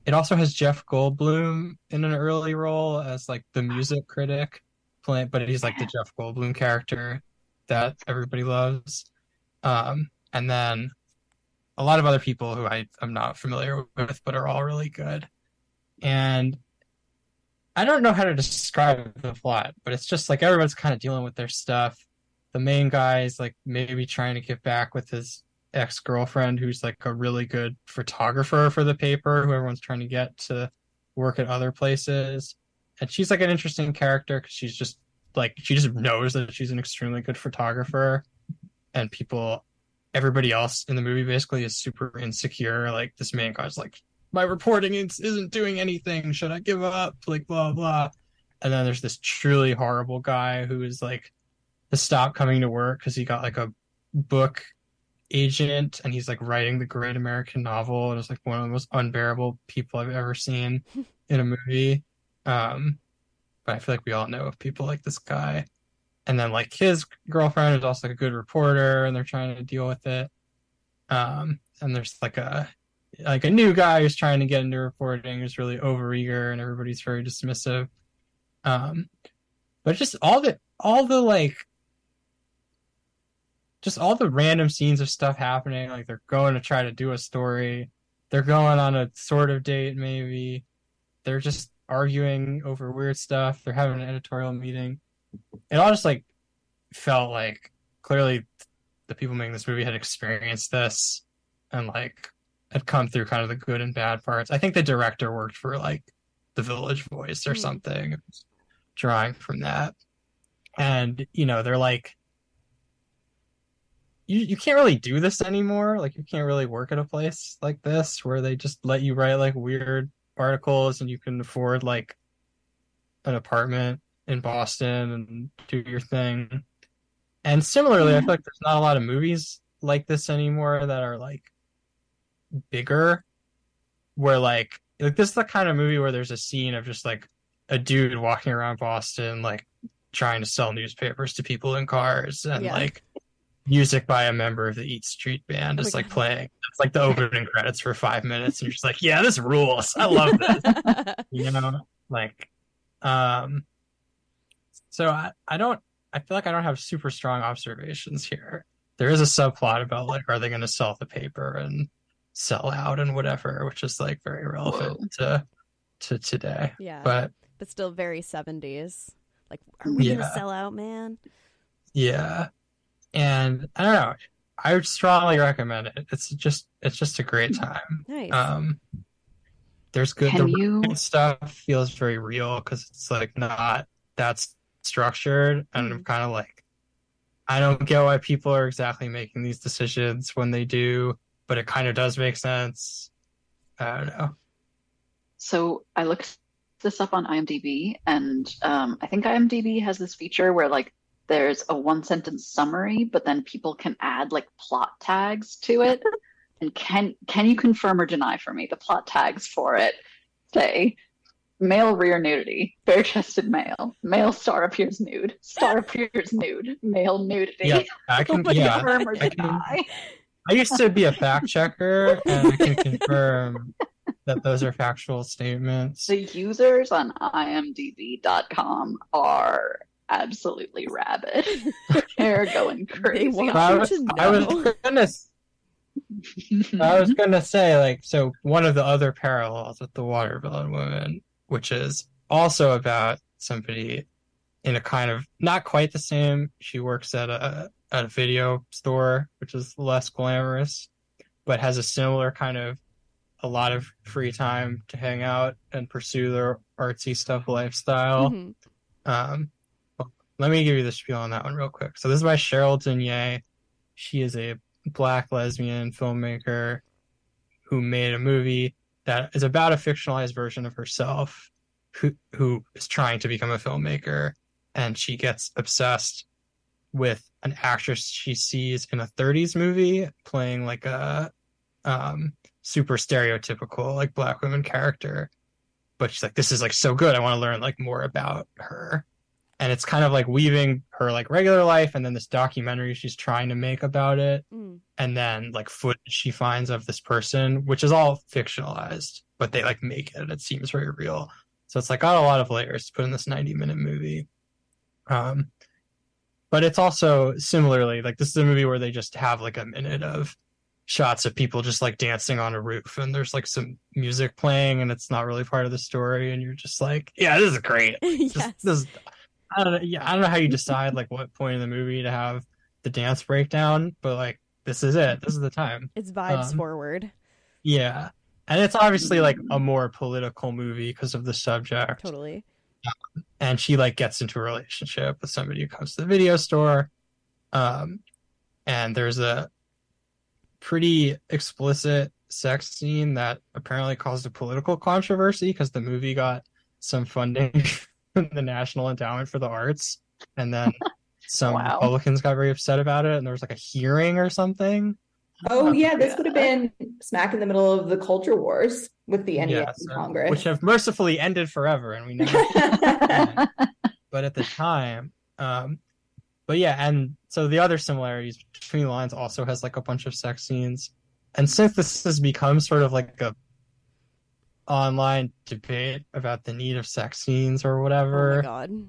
[SPEAKER 9] it also has Jeff Goldblum in an early role as like the music critic, playing, but he's like the Jeff Goldblum character that everybody loves. Um, and then a lot of other people who I am not familiar with, but are all really good. And I don't know how to describe the plot, but it's just like everyone's kind of dealing with their stuff. The main guy is like maybe trying to get back with his ex girlfriend, who's like a really good photographer for the paper, who everyone's trying to get to work at other places. And she's like an interesting character because she's just like, she just knows that she's an extremely good photographer. And people, everybody else in the movie basically is super insecure. Like, this main guy's like, my reporting is, isn't doing anything. Should I give up? Like blah blah. And then there's this truly horrible guy who is like to stop coming to work because he got like a book agent and he's like writing the great American novel and it's like one of the most unbearable people I've ever seen in a movie. Um but I feel like we all know of people like this guy. And then like his girlfriend is also like a good reporter and they're trying to deal with it. Um and there's like a like a new guy who's trying to get into reporting who's really overeager and everybody's very dismissive. Um, but just all the all the like just all the random scenes of stuff happening, like they're going to try to do a story, they're going on a sort of date, maybe. They're just arguing over weird stuff, they're having an editorial meeting. It all just like felt like clearly the people making this movie had experienced this and like had come through kind of the good and bad parts. I think the director worked for like the Village Voice or
[SPEAKER 6] Mm.
[SPEAKER 9] something, drawing from that. And you know, they're like, you you can't really do this anymore. Like you can't really work at a place like this where they just let you write like weird articles and you can afford like an apartment in Boston and do your thing. And similarly, I feel like there's not a lot of movies like this anymore that are like bigger where like like this is the kind of movie where there's a scene of just like a dude walking around Boston like trying to sell newspapers to people in cars and
[SPEAKER 6] Yeah.
[SPEAKER 9] like music by a member of the Eat Street band
[SPEAKER 6] Oh
[SPEAKER 9] is
[SPEAKER 6] my
[SPEAKER 9] like
[SPEAKER 6] God.
[SPEAKER 9] playing. It's like the opening credits for five minutes and you're just like, yeah, this rules. I love this. you know? Like um so I, I don't I feel like I don't have super strong observations here. There is a subplot about like are they gonna sell the paper and sell out and whatever, which is like very relevant to to today.
[SPEAKER 6] yeah.
[SPEAKER 9] But
[SPEAKER 6] but still very 70s. Like, are we
[SPEAKER 9] Yeah.
[SPEAKER 6] gonna sell out, man?
[SPEAKER 9] yeah. And I don't know. I would strongly recommend it. It's just it's just a great time.
[SPEAKER 6] Nice.
[SPEAKER 9] Um there's good
[SPEAKER 8] Can
[SPEAKER 9] the
[SPEAKER 8] you-
[SPEAKER 9] stuff feels very real because it's like not that structured and I'm kind of like I don't get why people are exactly making these decisions when they do, but it kind of does make sense. I don't know.
[SPEAKER 8] So I looked this up on IMDb, and um, I think IMDb has this feature where like there's a one sentence summary, but then people can add like plot tags to it. and can can you confirm or deny for me the plot tags for it? Say male rear nudity, bare chested male, male star appears nude, star appears nude, male nudity.
[SPEAKER 9] Yeah, I can
[SPEAKER 6] my
[SPEAKER 9] yeah.
[SPEAKER 8] Confirm or
[SPEAKER 9] I can- I used to be a fact checker and I can confirm that those are factual statements.
[SPEAKER 8] The users on imdb.com are absolutely rabid. They're going crazy.
[SPEAKER 6] want
[SPEAKER 9] I was,
[SPEAKER 6] to
[SPEAKER 9] I was gonna I was gonna say, like, so one of the other parallels with the Watermelon Woman, which is also about somebody in a kind of not quite the same. She works at a at a video store, which is less glamorous, but has a similar kind of a lot of free time to hang out and pursue their artsy stuff lifestyle.
[SPEAKER 6] Mhm.
[SPEAKER 9] Um, well, let me give you the spiel on that one real quick. So this is by Cheryl Dunye. She is a black lesbian filmmaker who made a movie that is about a fictionalized version of herself who who is trying to become a filmmaker and she gets obsessed with an actress she sees in a 30s movie playing like a um super stereotypical like black woman character but she's like this is like so good i want to learn like more about her and it's kind of like weaving her like regular life and then this documentary she's trying to make about it.
[SPEAKER 6] Mm.
[SPEAKER 9] and then like footage she finds of this person which is all fictionalized but they like make it. And it seems very real. So it's like got a lot of layers to put in this 90 minute movie. Um but it's also similarly like this is a movie where they just have like a minute of shots of people just like dancing on a roof and there's like some music playing and it's not really part of the story and you're just like yeah this is great.
[SPEAKER 6] Yes.
[SPEAKER 9] Just- this is- I don't know. Yeah, I don't know how you decide like what point in the movie to have the dance breakdown, but like this is it. This is the time.
[SPEAKER 6] It's vibes
[SPEAKER 9] Um,
[SPEAKER 6] forward.
[SPEAKER 9] Yeah, and it's obviously like a more political movie because of the subject.
[SPEAKER 6] Totally.
[SPEAKER 9] And she like gets into a relationship with somebody who comes to the video store, um, and there's a pretty explicit sex scene that apparently caused a political controversy because the movie got some funding the National Endowment for the Arts, and then some
[SPEAKER 8] Wow.
[SPEAKER 9] Republicans got very upset about it, and there was like a hearing or something.
[SPEAKER 7] Oh yeah, this
[SPEAKER 8] Yeah.
[SPEAKER 7] would have been smack in the middle of the culture wars with the NEA
[SPEAKER 9] Yeah,
[SPEAKER 7] in
[SPEAKER 9] so-
[SPEAKER 7] Congress.
[SPEAKER 9] which have mercifully ended forever, and we never. but at the time, um, but yeah, and so the other similarities between the lines also has like a bunch of sex scenes, and since this has become sort of like a online debate about the need of sex scenes or
[SPEAKER 6] Oh
[SPEAKER 9] whatever,
[SPEAKER 6] my god.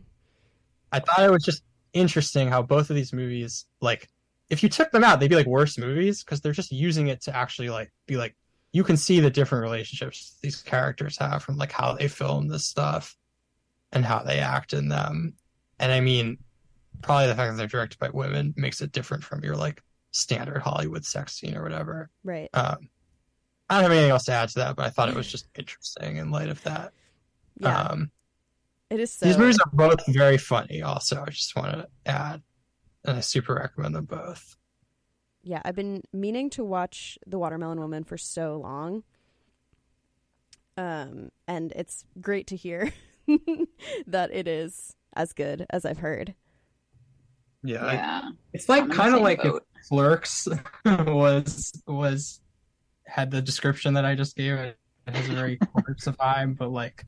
[SPEAKER 9] I thought it was just interesting how both of these movies, like, if you took them out, they'd be like worse movies because they're just using it to actually like be like you can see the different relationships these characters have from like how they film this stuff and how they act in them. And I mean, probably the fact that they're directed by women makes it different from your like standard Hollywood sex scene or whatever.
[SPEAKER 6] Right.
[SPEAKER 9] Um, I don't have anything else to add to that, but I thought it was just interesting in light of that.
[SPEAKER 6] Yeah.
[SPEAKER 9] Um,
[SPEAKER 6] it is so
[SPEAKER 9] these movies are both very funny. Also, I just want to add, and I super recommend them both.
[SPEAKER 6] Yeah, I've been meaning to watch The Watermelon Woman for so long. Um, and it's great to hear that it is as good as I've heard.
[SPEAKER 9] Yeah, I- it's like
[SPEAKER 8] I'm in the
[SPEAKER 9] kind of like
[SPEAKER 8] boat.
[SPEAKER 9] if Clerks was was had the description that I just gave. It has a very Clerks vibe, but like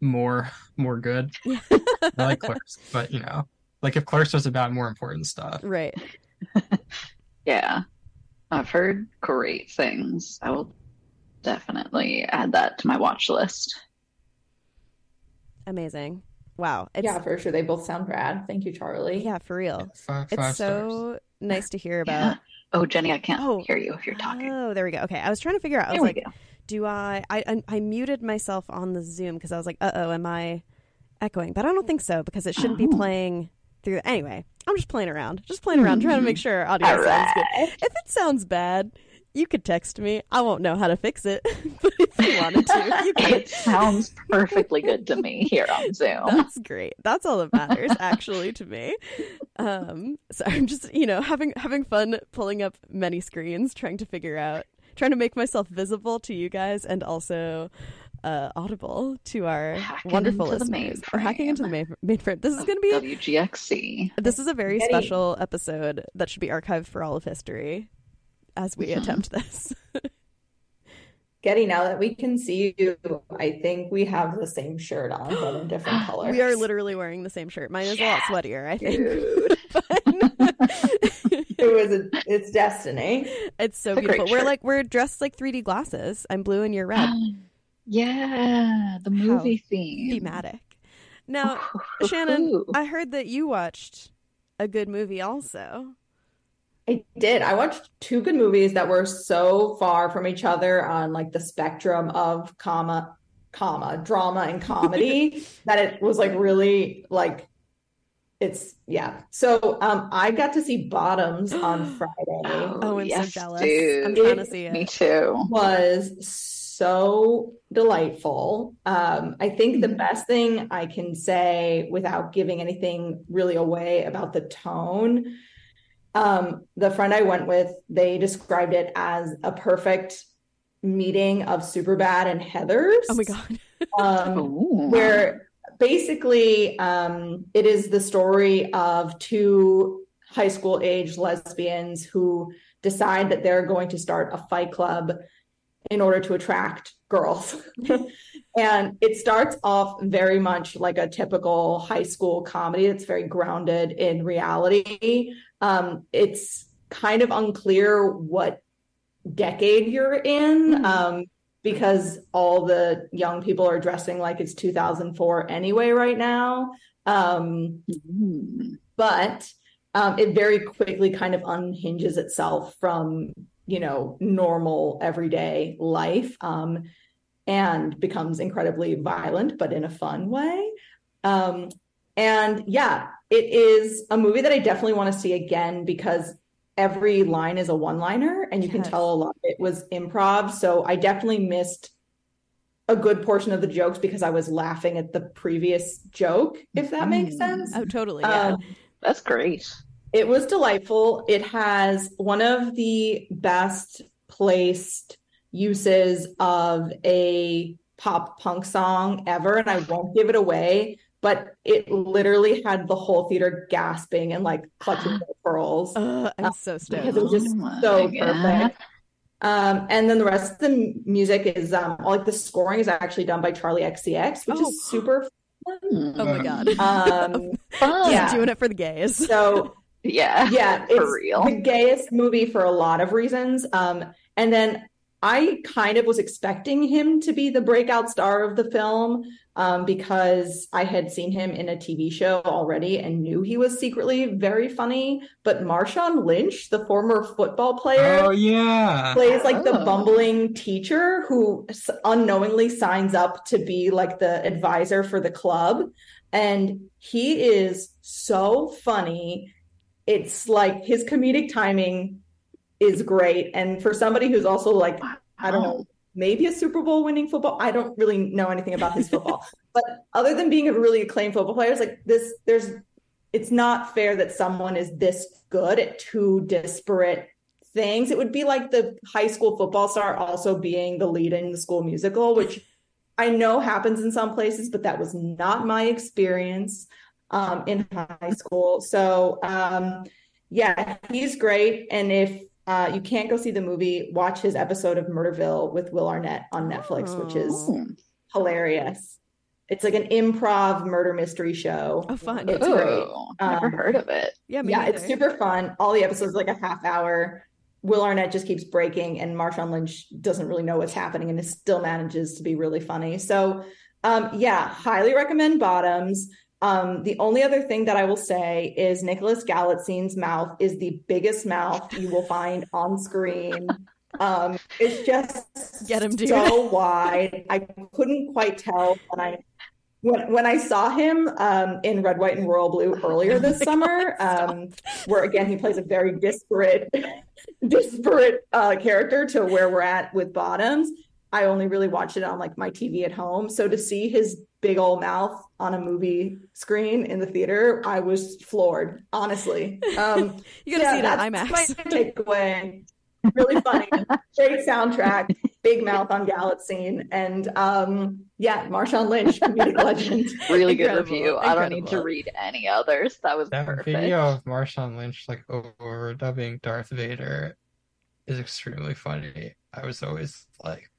[SPEAKER 9] more more good. I like Clerks, but you know, like if Clerks was about more important stuff.
[SPEAKER 6] Right.
[SPEAKER 8] Yeah. I've heard great things. I will definitely add that to my watch list.
[SPEAKER 6] Amazing. Wow. It's,
[SPEAKER 7] yeah, for sure. They both sound rad. Thank you, Charlie.
[SPEAKER 6] yeah, for real.
[SPEAKER 9] Five,
[SPEAKER 6] It's
[SPEAKER 9] five stars.
[SPEAKER 6] so nice to hear
[SPEAKER 8] Yeah. Oh, Jenny, I can't
[SPEAKER 6] Oh.
[SPEAKER 8] hear you if you're talking.
[SPEAKER 6] Oh, there we go. Okay, I was trying to figure out. I
[SPEAKER 8] there
[SPEAKER 6] was like,
[SPEAKER 8] go.
[SPEAKER 6] do I, I? I I muted myself on the Zoom because I was like, uh oh, am I echoing? But I don't think so because it shouldn't be
[SPEAKER 8] Oh.
[SPEAKER 6] playing through. Anyway, I'm just playing around, just playing around, trying to make sure our audio
[SPEAKER 8] All
[SPEAKER 6] sounds good. If it sounds bad, you could text me. I won't know how to fix it, but if you wanted to, you could.
[SPEAKER 8] It sounds perfectly good to me here on Zoom.
[SPEAKER 6] That's great. That's all that matters, actually, to me. Um, so I'm just, you know, having having fun pulling up many screens, trying to figure out, trying to make myself visible to you guys, and also uh, audible to our
[SPEAKER 8] Hacking
[SPEAKER 6] wonderful listeners. Or hacking into the
[SPEAKER 8] mainframe.
[SPEAKER 6] mainframe. This is going to be.
[SPEAKER 8] WGXC.
[SPEAKER 6] This is a very special episode that should be archived for all of history as we attempt this.
[SPEAKER 7] Getty, now that we can see you, I think we have the same shirt on, but in different colors.
[SPEAKER 6] we are literally wearing the same shirt. Mine is a lot sweatier, I think.
[SPEAKER 7] It was a, it's destiny.
[SPEAKER 6] It's so
[SPEAKER 8] It's
[SPEAKER 6] beautiful. We're
[SPEAKER 8] shirt.
[SPEAKER 6] like we're dressed like 3D glasses. I'm blue and you're red.
[SPEAKER 8] yeah, the movie theme.
[SPEAKER 6] Thematic. Now, Shannon, I heard that you watched a good movie also.
[SPEAKER 7] I did. I watched two good movies that were so far from each other on like the spectrum of comma, comma, drama and comedy that it was like really like it's yeah. So um I got to see Bottoms on Friday.
[SPEAKER 6] Oh, I'm so
[SPEAKER 8] yes,
[SPEAKER 6] jealous.
[SPEAKER 8] Dude.
[SPEAKER 6] I'm trying to see it.
[SPEAKER 8] Me too.
[SPEAKER 7] was so delightful. Um, I think the best thing I can say without giving anything really away about the tone, um, the friend I went with, they described it as a perfect meeting of Superbad and Heather's.
[SPEAKER 6] Oh my god.
[SPEAKER 7] Um,
[SPEAKER 8] Ooh.
[SPEAKER 7] where basically um, it is the story of two high school age lesbians who decide that they're going to start a fight club in order to attract girls. and it starts off very much like a typical high school comedy that's very grounded in reality. Um, it's kind of unclear what decade you're in um, because all the young people are dressing like it's 2004 anyway right now. Um, but um, it very quickly kind of unhinges itself from you know normal everyday life um, and becomes incredibly violent but in a fun way um, and yeah it is a movie that i definitely want to see again because every line is a one liner and you yes. can tell a lot it was improv so i definitely missed a good portion of the jokes because i was laughing at the previous joke if that makes sense
[SPEAKER 6] oh totally yeah um,
[SPEAKER 8] that's great
[SPEAKER 7] it was delightful. It has one of the best placed uses of a pop punk song ever, and I won't give it away. But it literally had the whole theater gasping and like clutching their pearls.
[SPEAKER 6] Uh, I'm so stoked
[SPEAKER 7] because it was just oh so perfect. Um, and then the rest of the music is um, like the scoring is actually done by Charli XCX, which oh. is super
[SPEAKER 6] fun. Oh my god!
[SPEAKER 7] Um,
[SPEAKER 6] yeah, doing it for the gays.
[SPEAKER 7] So
[SPEAKER 8] yeah.
[SPEAKER 7] Yeah.
[SPEAKER 8] It's for real.
[SPEAKER 7] The gayest movie for a lot of reasons. Um, and then I kind of was expecting him to be the breakout star of the film um, because I had seen him in a TV show already and knew he was secretly very funny. But Marshawn Lynch, the former football player,
[SPEAKER 9] oh yeah,
[SPEAKER 7] plays like
[SPEAKER 8] Oh.
[SPEAKER 7] the bumbling teacher who unknowingly signs up to be like the advisor for the club, and he is so funny. It's like his comedic timing is great, and for somebody who's also like I don't know, maybe a Super Bowl winning football. I don't really know anything about his football, but other than being a really acclaimed football player, it's like this. There's, it's not fair that someone is this good at two disparate things. It would be like the high school football star also being the lead in the school musical, which I know happens in some places, but that was not my experience um, in high school. So, um, yeah, he's great. And if uh, you can't go see the movie, watch his episode of Murderville with Will Arnett on Netflix, which is
[SPEAKER 8] Oh.
[SPEAKER 7] hilarious. It's like an improv murder mystery show.
[SPEAKER 6] Oh, fun.
[SPEAKER 7] It's great.
[SPEAKER 8] Ooh, never
[SPEAKER 7] Um,
[SPEAKER 8] heard of it.
[SPEAKER 6] Yeah, me
[SPEAKER 7] yeah, it's super fun. All the episodes are like a half hour. Will Arnett just keeps breaking, and Marshawn Lynch doesn't really know what's happening, and it still manages to be really funny. So, um, yeah, highly recommend Bottoms. Um, the only other thing that I will say is Nicholas Galitzine's mouth is the biggest mouth you will find on screen. Um, it's just
[SPEAKER 6] Get him, dude.
[SPEAKER 7] so wide. I couldn't quite tell when I when when I saw him um, in Red, White, and Royal Blue earlier this
[SPEAKER 6] Oh
[SPEAKER 7] summer,
[SPEAKER 6] God,
[SPEAKER 7] um, where again he plays a very disparate, disparate uh, character to where we're at with Bottoms. I only really watched it on like my TV at home, so to see his big old mouth on a movie screen in the theater, I was floored. Honestly, um,
[SPEAKER 6] You gotta
[SPEAKER 7] yeah,
[SPEAKER 6] see it on
[SPEAKER 7] that's
[SPEAKER 6] IMAX.
[SPEAKER 7] My takeaway. Really funny, great soundtrack, big mouth on Galitzine, and um, yeah, Marshawn Lynch, comedic legend.
[SPEAKER 8] Really good
[SPEAKER 6] Incredible,
[SPEAKER 8] review. I don't need to read any others. That was
[SPEAKER 9] That
[SPEAKER 8] perfect.
[SPEAKER 9] video of Marshawn Lynch like overdubbing Darth Vader is extremely funny. I was always like,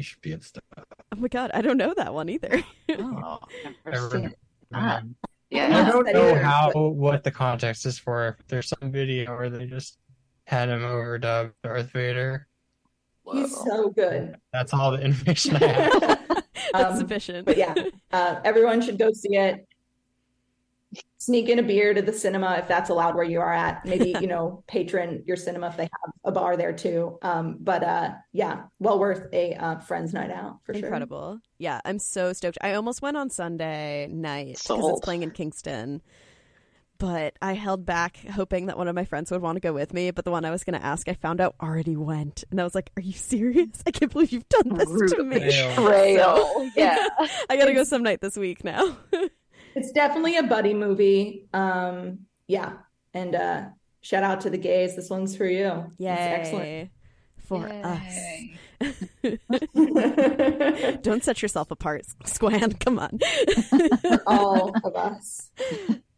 [SPEAKER 9] he should be in stuff.
[SPEAKER 6] Oh my god, I don't know that one either.
[SPEAKER 8] Oh, never
[SPEAKER 9] Ever-
[SPEAKER 8] seen that.
[SPEAKER 9] Um, I don't know
[SPEAKER 7] either,
[SPEAKER 9] how
[SPEAKER 7] but-
[SPEAKER 9] what the context is for. If There's some video where they just had him overdub Darth Vader.
[SPEAKER 7] He's
[SPEAKER 8] Whoa.
[SPEAKER 7] so good.
[SPEAKER 9] That's all the information I have.
[SPEAKER 6] That's
[SPEAKER 7] Um,
[SPEAKER 6] sufficient.
[SPEAKER 7] But yeah, uh, everyone should go see it. Sneak in a beer to the cinema if that's allowed where you are at. Maybe, you know, patron your cinema if they have a bar there too. Um, but uh, yeah, well worth a uh, friends night out for sure.
[SPEAKER 6] Incredible. Yeah, I'm so stoked. I almost went on Sunday night because it's playing in Kingston. But I held back, hoping that one of my friends would want to go with me. But the one I was going to ask, I found out already went, and I was like, "Are you serious? I can't believe you've done this to me."
[SPEAKER 8] betrayal. Yeah.
[SPEAKER 6] I got to go some night this week now.
[SPEAKER 7] It's definitely a buddy movie. Um, yeah. And uh, shout out to the gays. This one's for you. It's excellent.
[SPEAKER 6] For
[SPEAKER 8] Yay.
[SPEAKER 6] us! Don't set yourself apart, Squan. Come on.
[SPEAKER 7] For all of us.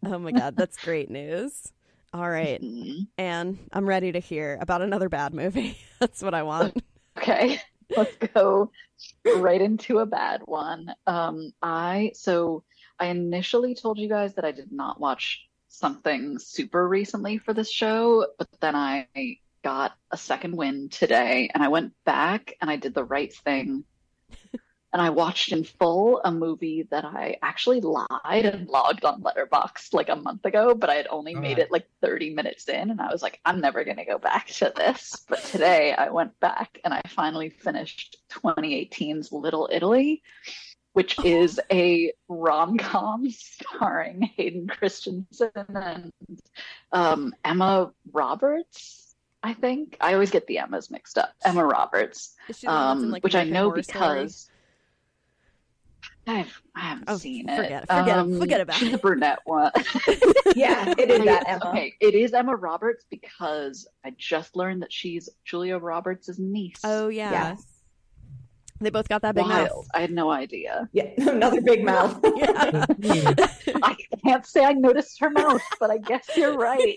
[SPEAKER 6] oh my god, that's great news. All right,
[SPEAKER 8] Mhm.
[SPEAKER 6] and I'm ready to hear about another bad movie. That's what I want.
[SPEAKER 8] Okay, let's go right into a bad one. Um, I so I initially told you guys that I did not watch something super recently for this show, but then I got a second win today and I went back and I did the right thing. and I watched in full a movie that I actually lied and logged on Letterboxd like a month ago, but I had only made oh. it like 30 minutes in and I was like, I'm never going to go back to this. But today I went back and I finally finished 2018's Little Italy, which is a rom com starring Hayden Christensen and um, Emma Roberts. I think I always get the Emmas mixed up. Emma Roberts,
[SPEAKER 6] Is she the in,
[SPEAKER 8] um,
[SPEAKER 6] like,
[SPEAKER 8] which I know
[SPEAKER 6] Horror Story?
[SPEAKER 8] because I've I haven't
[SPEAKER 6] Oh,
[SPEAKER 8] seen
[SPEAKER 6] forget
[SPEAKER 8] it.
[SPEAKER 6] it, forget it,
[SPEAKER 8] Um,
[SPEAKER 6] forget about
[SPEAKER 8] she's
[SPEAKER 6] it.
[SPEAKER 8] the brunette one.
[SPEAKER 7] Yeah, it is that Emma.
[SPEAKER 8] Okay, it is Emma Roberts because I just learned that she's Julia Roberts' niece.
[SPEAKER 6] Oh yeah.
[SPEAKER 7] Yes.
[SPEAKER 6] They both got that big
[SPEAKER 8] Wild.
[SPEAKER 6] mouth.
[SPEAKER 8] I had no idea.
[SPEAKER 7] Yeah, another big mouth.
[SPEAKER 6] Yeah.
[SPEAKER 8] I can't say I noticed her mouth, but I guess you're right.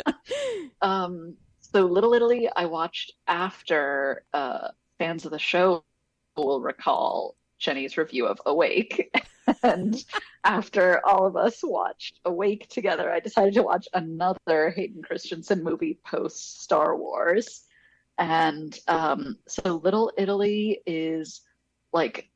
[SPEAKER 8] um, so Little Italy, I watched after uh, fans of the show will recall Jenny's review of Awake. and after all of us watched Awake together, I decided to watch another Hayden Christensen movie post Star Wars. And um, so Little Italy is like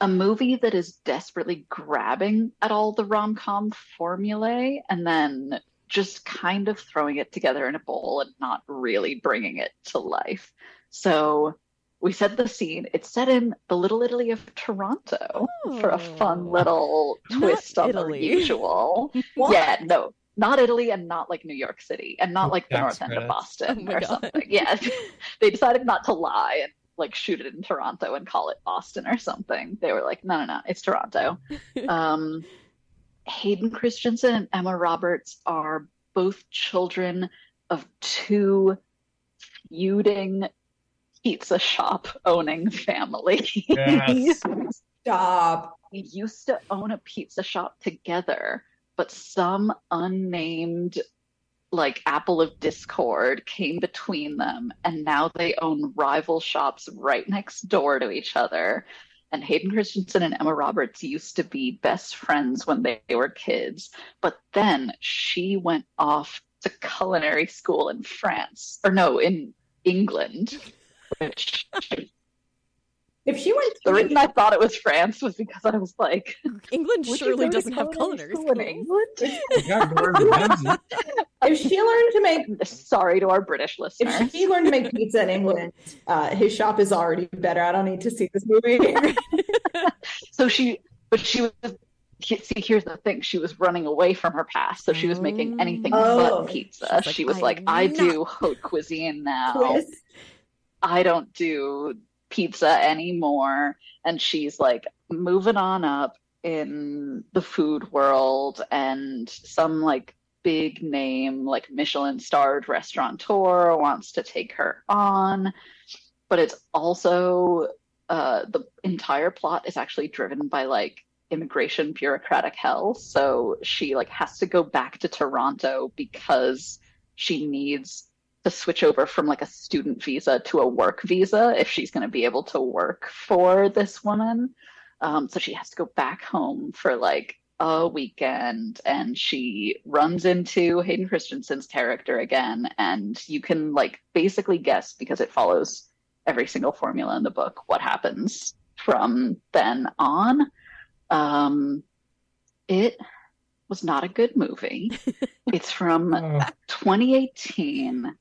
[SPEAKER 8] a movie that is desperately grabbing at all the rom com formulae and then just kind of throwing it together in a bowl and not really bringing it to life. So we set the scene. It's set in the Little Italy of Toronto for a fun
[SPEAKER 6] Oh.
[SPEAKER 8] little twist on
[SPEAKER 6] Italy.
[SPEAKER 8] the usual. Yeah, no, not Italy and not like New York City and not like the
[SPEAKER 9] Tax
[SPEAKER 8] north end of. Boston
[SPEAKER 6] Oh
[SPEAKER 8] or
[SPEAKER 6] God.
[SPEAKER 8] something. Yeah, they decided not to lie and like shoot it in Toronto and call it Boston or something. They were like, no, no, no, it's Toronto. um, Hayden Christensen and Emma Roberts are both children of two feuding pizza shop owning families.
[SPEAKER 9] Yes.
[SPEAKER 7] Stop.
[SPEAKER 8] We used to own a pizza shop together, but some unnamed like apple of discord came between them and now they own rival shops right next door to each other. And hayden christensen and emma roberts used to be best friends when they were kids but then she went off to culinary school in france or no in england which
[SPEAKER 7] If she went
[SPEAKER 8] the
[SPEAKER 7] to
[SPEAKER 8] reason I thought it was France was because I was like,
[SPEAKER 6] England surely doesn't have culinary
[SPEAKER 8] school in. England?
[SPEAKER 9] You got Gordon Ramsay.
[SPEAKER 7] if she learned to make
[SPEAKER 8] Sorry to our British listeners.
[SPEAKER 7] if she learned to make pizza in England, uh, his shop is already better. I don't need to see this movie.
[SPEAKER 8] So she, but she was. See, here's the thing: she was running away from her past, so she was making anything
[SPEAKER 7] Oh.
[SPEAKER 8] but pizza.
[SPEAKER 6] She was like,
[SPEAKER 8] she was
[SPEAKER 6] "I
[SPEAKER 8] like, "I do haute cuisine now.
[SPEAKER 7] Twist.
[SPEAKER 8] I don't do pizza anymore." And she's like moving on up in the food world, and some like big name, like Michelin starred restaurateur wants to take her on. But it's also uh, the entire plot is actually driven by like immigration bureaucratic hell. So she like has to go back to Toronto because she needs to switch over from like a student visa to a work visa if she's going to be able to work for this woman. Um, so she has to go back home for like a weekend and she runs into Hayden Christensen's character again. And you can like basically guess because it follows every single formula in the book what happens from then on. Um, it was not a good movie. it's from
[SPEAKER 9] Oh,
[SPEAKER 8] 2018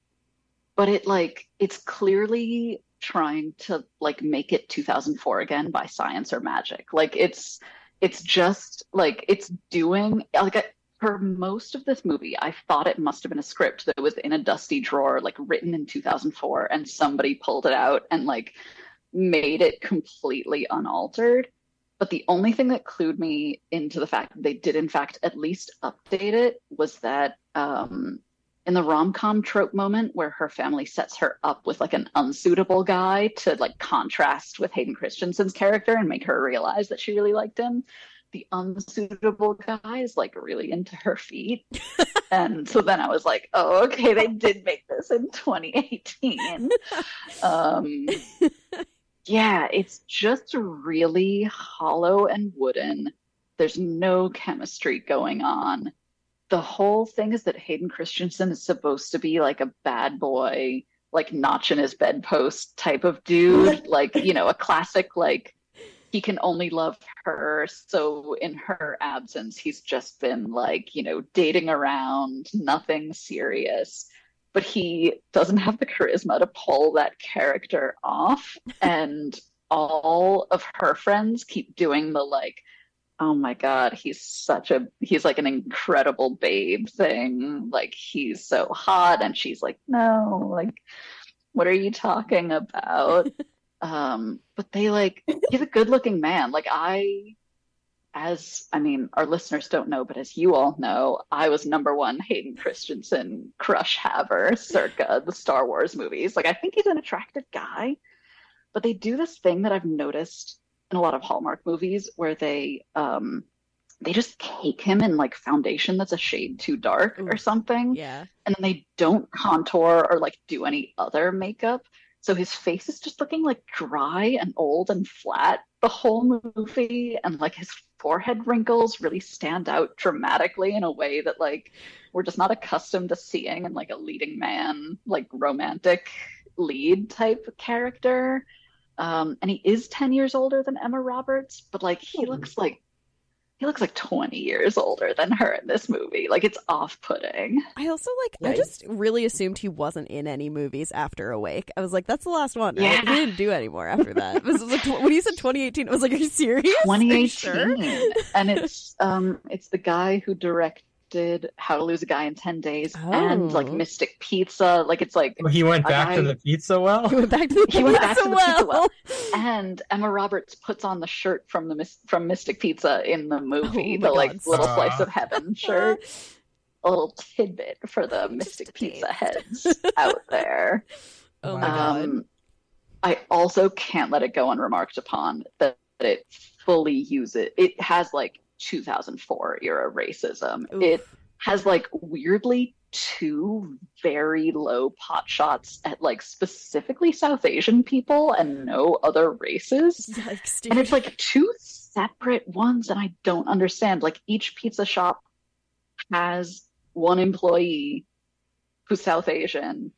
[SPEAKER 8] but it like it's clearly trying to like make it 2004 again by science or magic. Like it's it's just like it's doing like I, for most of this movie i thought it must have been a script that was in a dusty drawer like written in 2004 and somebody pulled it out and like made it completely unaltered. But the only thing that clued me into the fact that they did in fact at least update it was that um in the rom-com trope moment where her family sets her up with like an unsuitable guy to like contrast with Hayden Christensen's character and make her realize that she really liked him. the unsuitable guy is like really into her feet. and so then I was like, oh, okay, they did make this in 2018. Um, yeah, it's just really hollow and wooden. There's no chemistry going on. The whole thing is that Hayden Christensen is supposed to be like a bad boy, like notch in his bedpost type of dude, like, you know, a classic, like, he can only love her. So in her absence, he's just been like, you know, dating around, nothing serious. But he doesn't have the charisma to pull that character off. And all of her friends keep doing the like, oh my god he's such a he's like an incredible babe thing. Like he's so hot and she's like no like what are you talking about? Um but they like he's a good looking man. Like i as i mean our listeners don't know but as you all know i was number one hayden christensen crush haver circa the star wars movies. Like i think he's an attractive guy but they do this thing that i've noticed in a lot of Hallmark movies where they um they just cake him in like foundation that's a shade too dark or something.
[SPEAKER 6] Yeah.
[SPEAKER 8] And then they don't contour or like do any other makeup. So his face is just looking like dry and old and flat the whole movie. And like his forehead wrinkles really stand out dramatically in a way that like we're just not accustomed to seeing in like a leading man, like romantic lead type character. Um, and he is 10 years older than Emma Roberts, but like he looks like he looks like 20 years older than her in this movie. Like it's off-putting.
[SPEAKER 6] I also like I just really assumed he wasn't in any movies after Awake. I was like, that's the last one. Right?
[SPEAKER 8] Yeah.
[SPEAKER 6] He didn't do anymore after that. Was like when you said 2018, I was like, are you serious? Are you
[SPEAKER 8] 2018
[SPEAKER 6] sure?
[SPEAKER 8] and it's um it's the guy who directed How to Lose a Guy in 10 Days and like
[SPEAKER 6] Oh.
[SPEAKER 8] Mystic Pizza. Like it's like
[SPEAKER 9] He went
[SPEAKER 8] a
[SPEAKER 9] back to the pizza well.
[SPEAKER 6] He went back to the
[SPEAKER 8] he went back to
[SPEAKER 6] pizza
[SPEAKER 8] the pizza
[SPEAKER 6] well.
[SPEAKER 8] well. and Emma Roberts puts on the shirt from the from Mystic Pizza in the movie,
[SPEAKER 6] Oh my
[SPEAKER 8] the like
[SPEAKER 6] God,
[SPEAKER 8] little
[SPEAKER 9] stop.
[SPEAKER 8] slice of heaven shirt. A little tidbit for the Mystic Pizza heads out there.
[SPEAKER 6] Oh my god.
[SPEAKER 8] Um, I also can't let it go unremarked upon that it fully uses it has like 2004 era racism.
[SPEAKER 6] Oof.
[SPEAKER 8] It has like weirdly two very low pot shots at like specifically South Asian people and no other races.
[SPEAKER 6] Yikes.
[SPEAKER 8] And it's like two separate ones, and I don't understand. Like each pizza shop has one employee who's South Asian,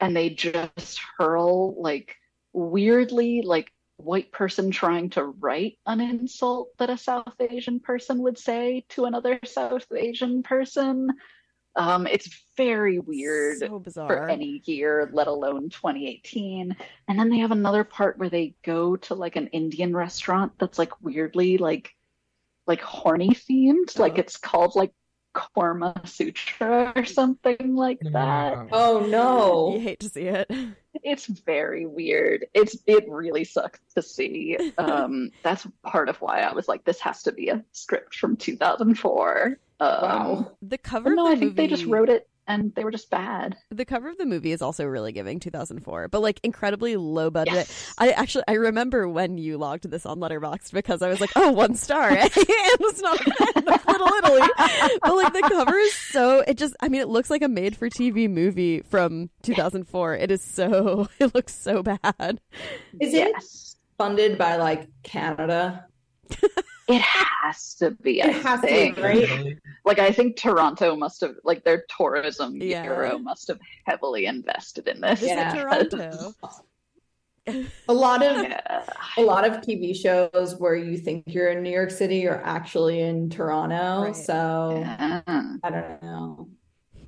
[SPEAKER 8] and they just hurl like weirdly like white person trying to write an insult that a South Asian person would say to another South Asian person. Um, it's very weird
[SPEAKER 6] so bizarre.
[SPEAKER 8] for any year, let alone 2018. And then they have another part where they go to like an Indian restaurant that's like weirdly like like horny themed. Like it's called like Korma Sutra or something like that.
[SPEAKER 7] Oh no.
[SPEAKER 6] You hate to see it.
[SPEAKER 8] It's very weird. It's it really sucks to see. Um, that's part of why I was like, this has to be a script from 2004. Um,
[SPEAKER 7] Wow.
[SPEAKER 6] The cover
[SPEAKER 8] no, I think they just wrote it and they were just bad.
[SPEAKER 6] The cover of the movie is also really giving 2004, but like incredibly low budget.
[SPEAKER 8] Yes.
[SPEAKER 6] I actually I remember when you logged this on Letterboxd because I was like, oh, one star. and was not a Little Italy, but like the cover is so it just I mean it looks like a made for TV movie from 2004. It is so it looks so bad.
[SPEAKER 7] Is it funded by like Canada?
[SPEAKER 8] It has to be.
[SPEAKER 7] It
[SPEAKER 8] I
[SPEAKER 7] has to be, right?
[SPEAKER 8] Like I think Toronto must have, like their tourism
[SPEAKER 6] Yeah.
[SPEAKER 8] bureau must have heavily invested in this.
[SPEAKER 7] Yeah.
[SPEAKER 6] Toronto?
[SPEAKER 7] A lot of
[SPEAKER 8] Yeah.
[SPEAKER 7] a lot of TV shows where you think you're in New York City, you're actually in Toronto.
[SPEAKER 6] Right.
[SPEAKER 7] So
[SPEAKER 8] Yeah.
[SPEAKER 7] I don't know.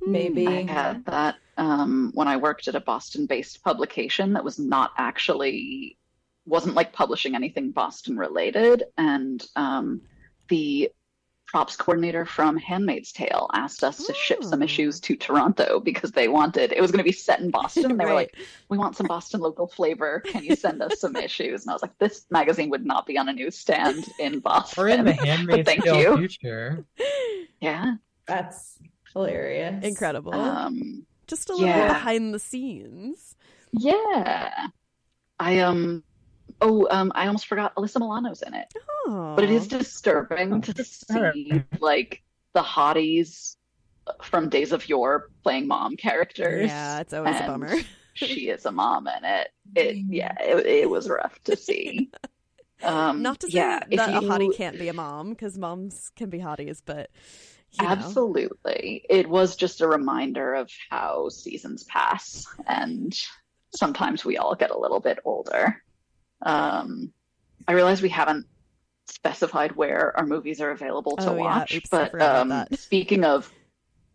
[SPEAKER 7] Maybe.
[SPEAKER 8] I had that um, when I worked at a Boston-based publication that was not actually wasn't like publishing anything Boston related, and um, the props coordinator from Handmaid's Tale asked us to ship some
[SPEAKER 6] Oh.
[SPEAKER 8] issues to Toronto because they wanted it was going to be set in Boston. And they were like, "We want some Boston local flavor. Can you send us some issues?" And I was like, "This magazine would not be on a newsstand in Boston."
[SPEAKER 9] Or in the Handmaid's
[SPEAKER 8] thank
[SPEAKER 9] Tale
[SPEAKER 8] you.
[SPEAKER 9] future.
[SPEAKER 8] Yeah.
[SPEAKER 7] That's hilarious.
[SPEAKER 6] Incredible.
[SPEAKER 8] Um,
[SPEAKER 6] Just a little
[SPEAKER 8] yeah.
[SPEAKER 6] behind the scenes.
[SPEAKER 8] Yeah. I um oh, um, I almost forgot Alyssa Milano's in it.
[SPEAKER 6] Oh.
[SPEAKER 8] But it is disturbing to see like the hotties from Days of Yore playing mom characters.
[SPEAKER 6] Yeah, it's always a bummer.
[SPEAKER 8] she is a mom in it. It yeah, it, it was rough to see. Um,
[SPEAKER 6] Not to say
[SPEAKER 8] yeah,
[SPEAKER 6] that
[SPEAKER 8] if
[SPEAKER 6] a hottie can't be a mom, because moms can be hotties, but you know.
[SPEAKER 8] Absolutely. It was just a reminder of how seasons pass and sometimes we all get a little bit older. Um, I realize we haven't specified where our movies are available to
[SPEAKER 6] Oh, yeah.
[SPEAKER 8] watch,
[SPEAKER 6] Oops,
[SPEAKER 8] but um, speaking of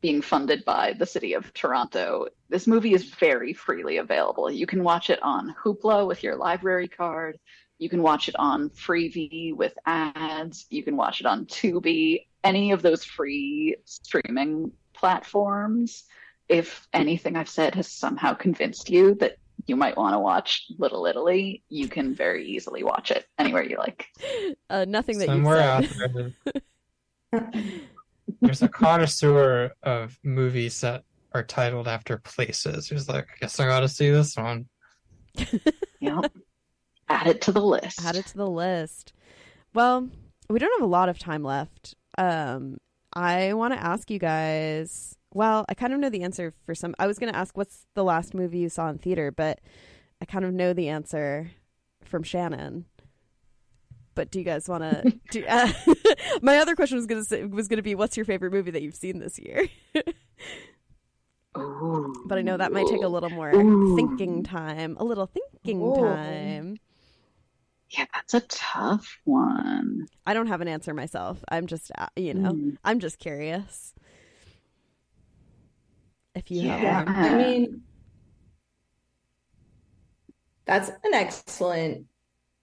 [SPEAKER 8] being funded by the city of Toronto, this movie is very freely available. You can watch it on Hoopla with your library card. You can watch it on Freevee with ads. You can watch it on Tubi, any of those free streaming platforms. If anything I've said has somehow convinced you that you might want to watch Little Italy, you can very easily watch it anywhere you like.
[SPEAKER 6] Uh, nothing that
[SPEAKER 9] Somewhere
[SPEAKER 6] you've
[SPEAKER 9] out
[SPEAKER 6] said.
[SPEAKER 9] there, there's a connoisseur of movies that are titled after places. Who's like, I guess I got to see this one.
[SPEAKER 8] Yep. Add it to the list.
[SPEAKER 6] Add it to the list. Well, we don't have a lot of time left. Um, I want to ask you guys. Well, I kind of know the answer for some. I was going to ask what's the last movie you saw in theater, but I kind of know the answer from Shannon. But do you guys want to? do uh, my other question was going to was going to be, what's your favorite movie that you've seen this year?
[SPEAKER 8] Ooh.
[SPEAKER 6] but I know that might take a little more
[SPEAKER 8] Ooh.
[SPEAKER 6] thinking time. A little thinking
[SPEAKER 7] Ooh.
[SPEAKER 6] time.
[SPEAKER 8] Yeah, that's a tough one.
[SPEAKER 6] I don't have an answer myself. I'm just, uh, you know,
[SPEAKER 8] Mm.
[SPEAKER 6] I'm just curious. If you
[SPEAKER 8] Yeah.
[SPEAKER 6] have one.
[SPEAKER 7] I mean, that's an excellent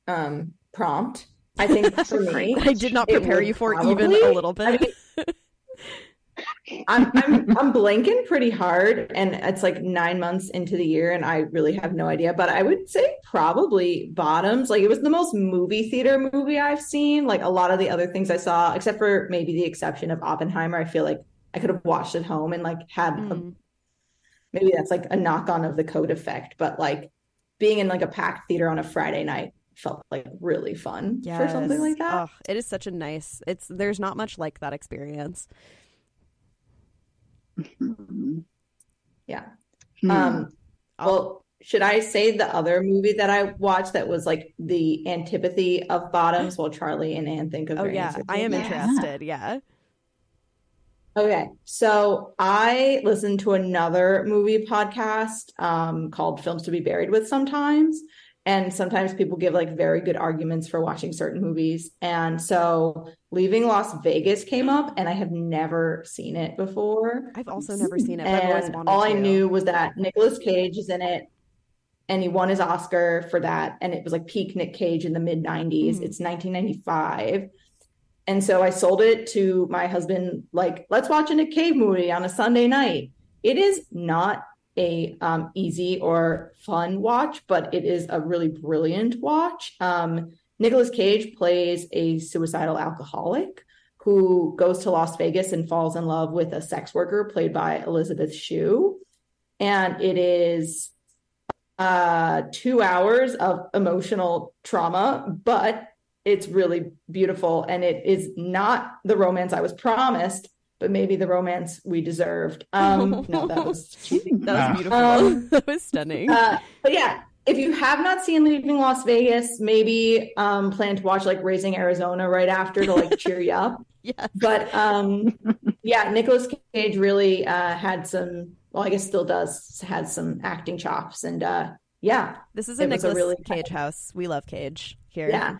[SPEAKER 7] um, prompt. I think for me,
[SPEAKER 6] I did not prepare you for even a little
[SPEAKER 7] I
[SPEAKER 6] bit.
[SPEAKER 7] mean, I'm I'm I'm blanking pretty hard, and it's like nine months into the year, and I really have no idea. But I would say probably Bottoms. Like it was the most movie theater movie I've seen. Like a lot of the other things I saw, except for maybe the exception of Oppenheimer, I feel like I could have watched at home and like had a,
[SPEAKER 6] Mm.
[SPEAKER 7] Maybe that's like a knock on of the code effect. But like being in like a packed theater on a Friday night felt like really fun for something like that.
[SPEAKER 6] Oh, it is such a nice. It's there's not much like that experience.
[SPEAKER 7] Yeah.
[SPEAKER 8] Hmm.
[SPEAKER 7] Um, well, should I say the other movie that I watched that was like the antipathy of Bottoms while Charlie and Anne think of
[SPEAKER 6] Oh yeah,
[SPEAKER 7] answers?
[SPEAKER 6] I am
[SPEAKER 8] Yeah.
[SPEAKER 6] interested. Yeah.
[SPEAKER 7] Okay, so I listened to another movie podcast um, called Films to Be Buried with sometimes. And sometimes people give like very good arguments for watching certain movies. And so Leaving Las Vegas came up, and I have never seen it before.
[SPEAKER 6] I've also never seen it. But I've always
[SPEAKER 7] And all I
[SPEAKER 6] to.
[SPEAKER 7] knew was that Nicolas Cage is in it, and he won his Oscar for that. And it was like peak Nick Cage in the mid 90s.
[SPEAKER 6] Mhm.
[SPEAKER 7] It's 1995. And so I sold it to my husband, like, let's watch a Cage movie on a Sunday night. It is not a um, easy or fun watch, but it is a really brilliant watch. Um, Nicolas Cage plays a suicidal alcoholic who goes to Las Vegas and falls in love with a sex worker played by Elizabeth Shue. And it is uh, two hours of emotional trauma, but it's really beautiful. And it is not the romance I was promised, but maybe the romance we deserved. Um, no, that was.
[SPEAKER 6] That was beautiful.
[SPEAKER 7] Um,
[SPEAKER 6] that was stunning.
[SPEAKER 7] Uh, but yeah, if you have not seen Leaving Las Vegas, maybe um, plan to watch like Raising Arizona right after to like cheer you up.
[SPEAKER 6] yeah.
[SPEAKER 7] But um, yeah, Nicolas Cage really uh, had some. Well, I guess still does had some acting chops, and uh, yeah,
[SPEAKER 6] This is a
[SPEAKER 7] it was a really-
[SPEAKER 6] Cage house. We love Cage here.
[SPEAKER 7] yeah,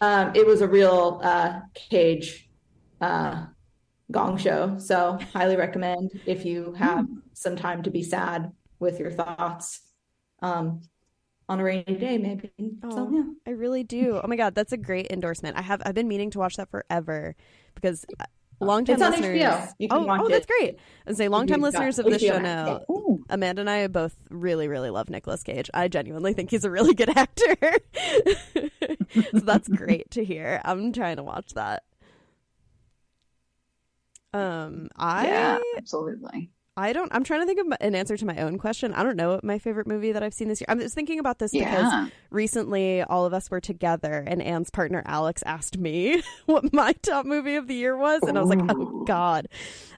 [SPEAKER 7] um, it was a real uh, Cage uh, gong show. So highly recommend if you have some time to be sad with your thoughts um, on a rainy day, maybe. So
[SPEAKER 6] Oh.
[SPEAKER 7] yeah.
[SPEAKER 6] I really do. Oh my god, that's a great endorsement. I have I've been meaning to watch that forever because long time
[SPEAKER 7] It's
[SPEAKER 6] listeners.
[SPEAKER 7] HBO. You can
[SPEAKER 6] oh, oh, that's great. And say long time listeners of this
[SPEAKER 7] HBO
[SPEAKER 6] show know. Amanda and I both really, really love Nicolas Cage. I genuinely think he's a really good actor. so that's great to hear. I'm trying to watch that. Um, I
[SPEAKER 8] yeah, absolutely.
[SPEAKER 6] I don't. I'm trying to think of an answer to my own question. I don't know what my favorite movie that I've seen this year. I'm just thinking about this
[SPEAKER 8] Yeah.
[SPEAKER 6] because recently all of us were together, and Anne's partner Alex asked me what my top movie of the year was, and I was like, "Oh God."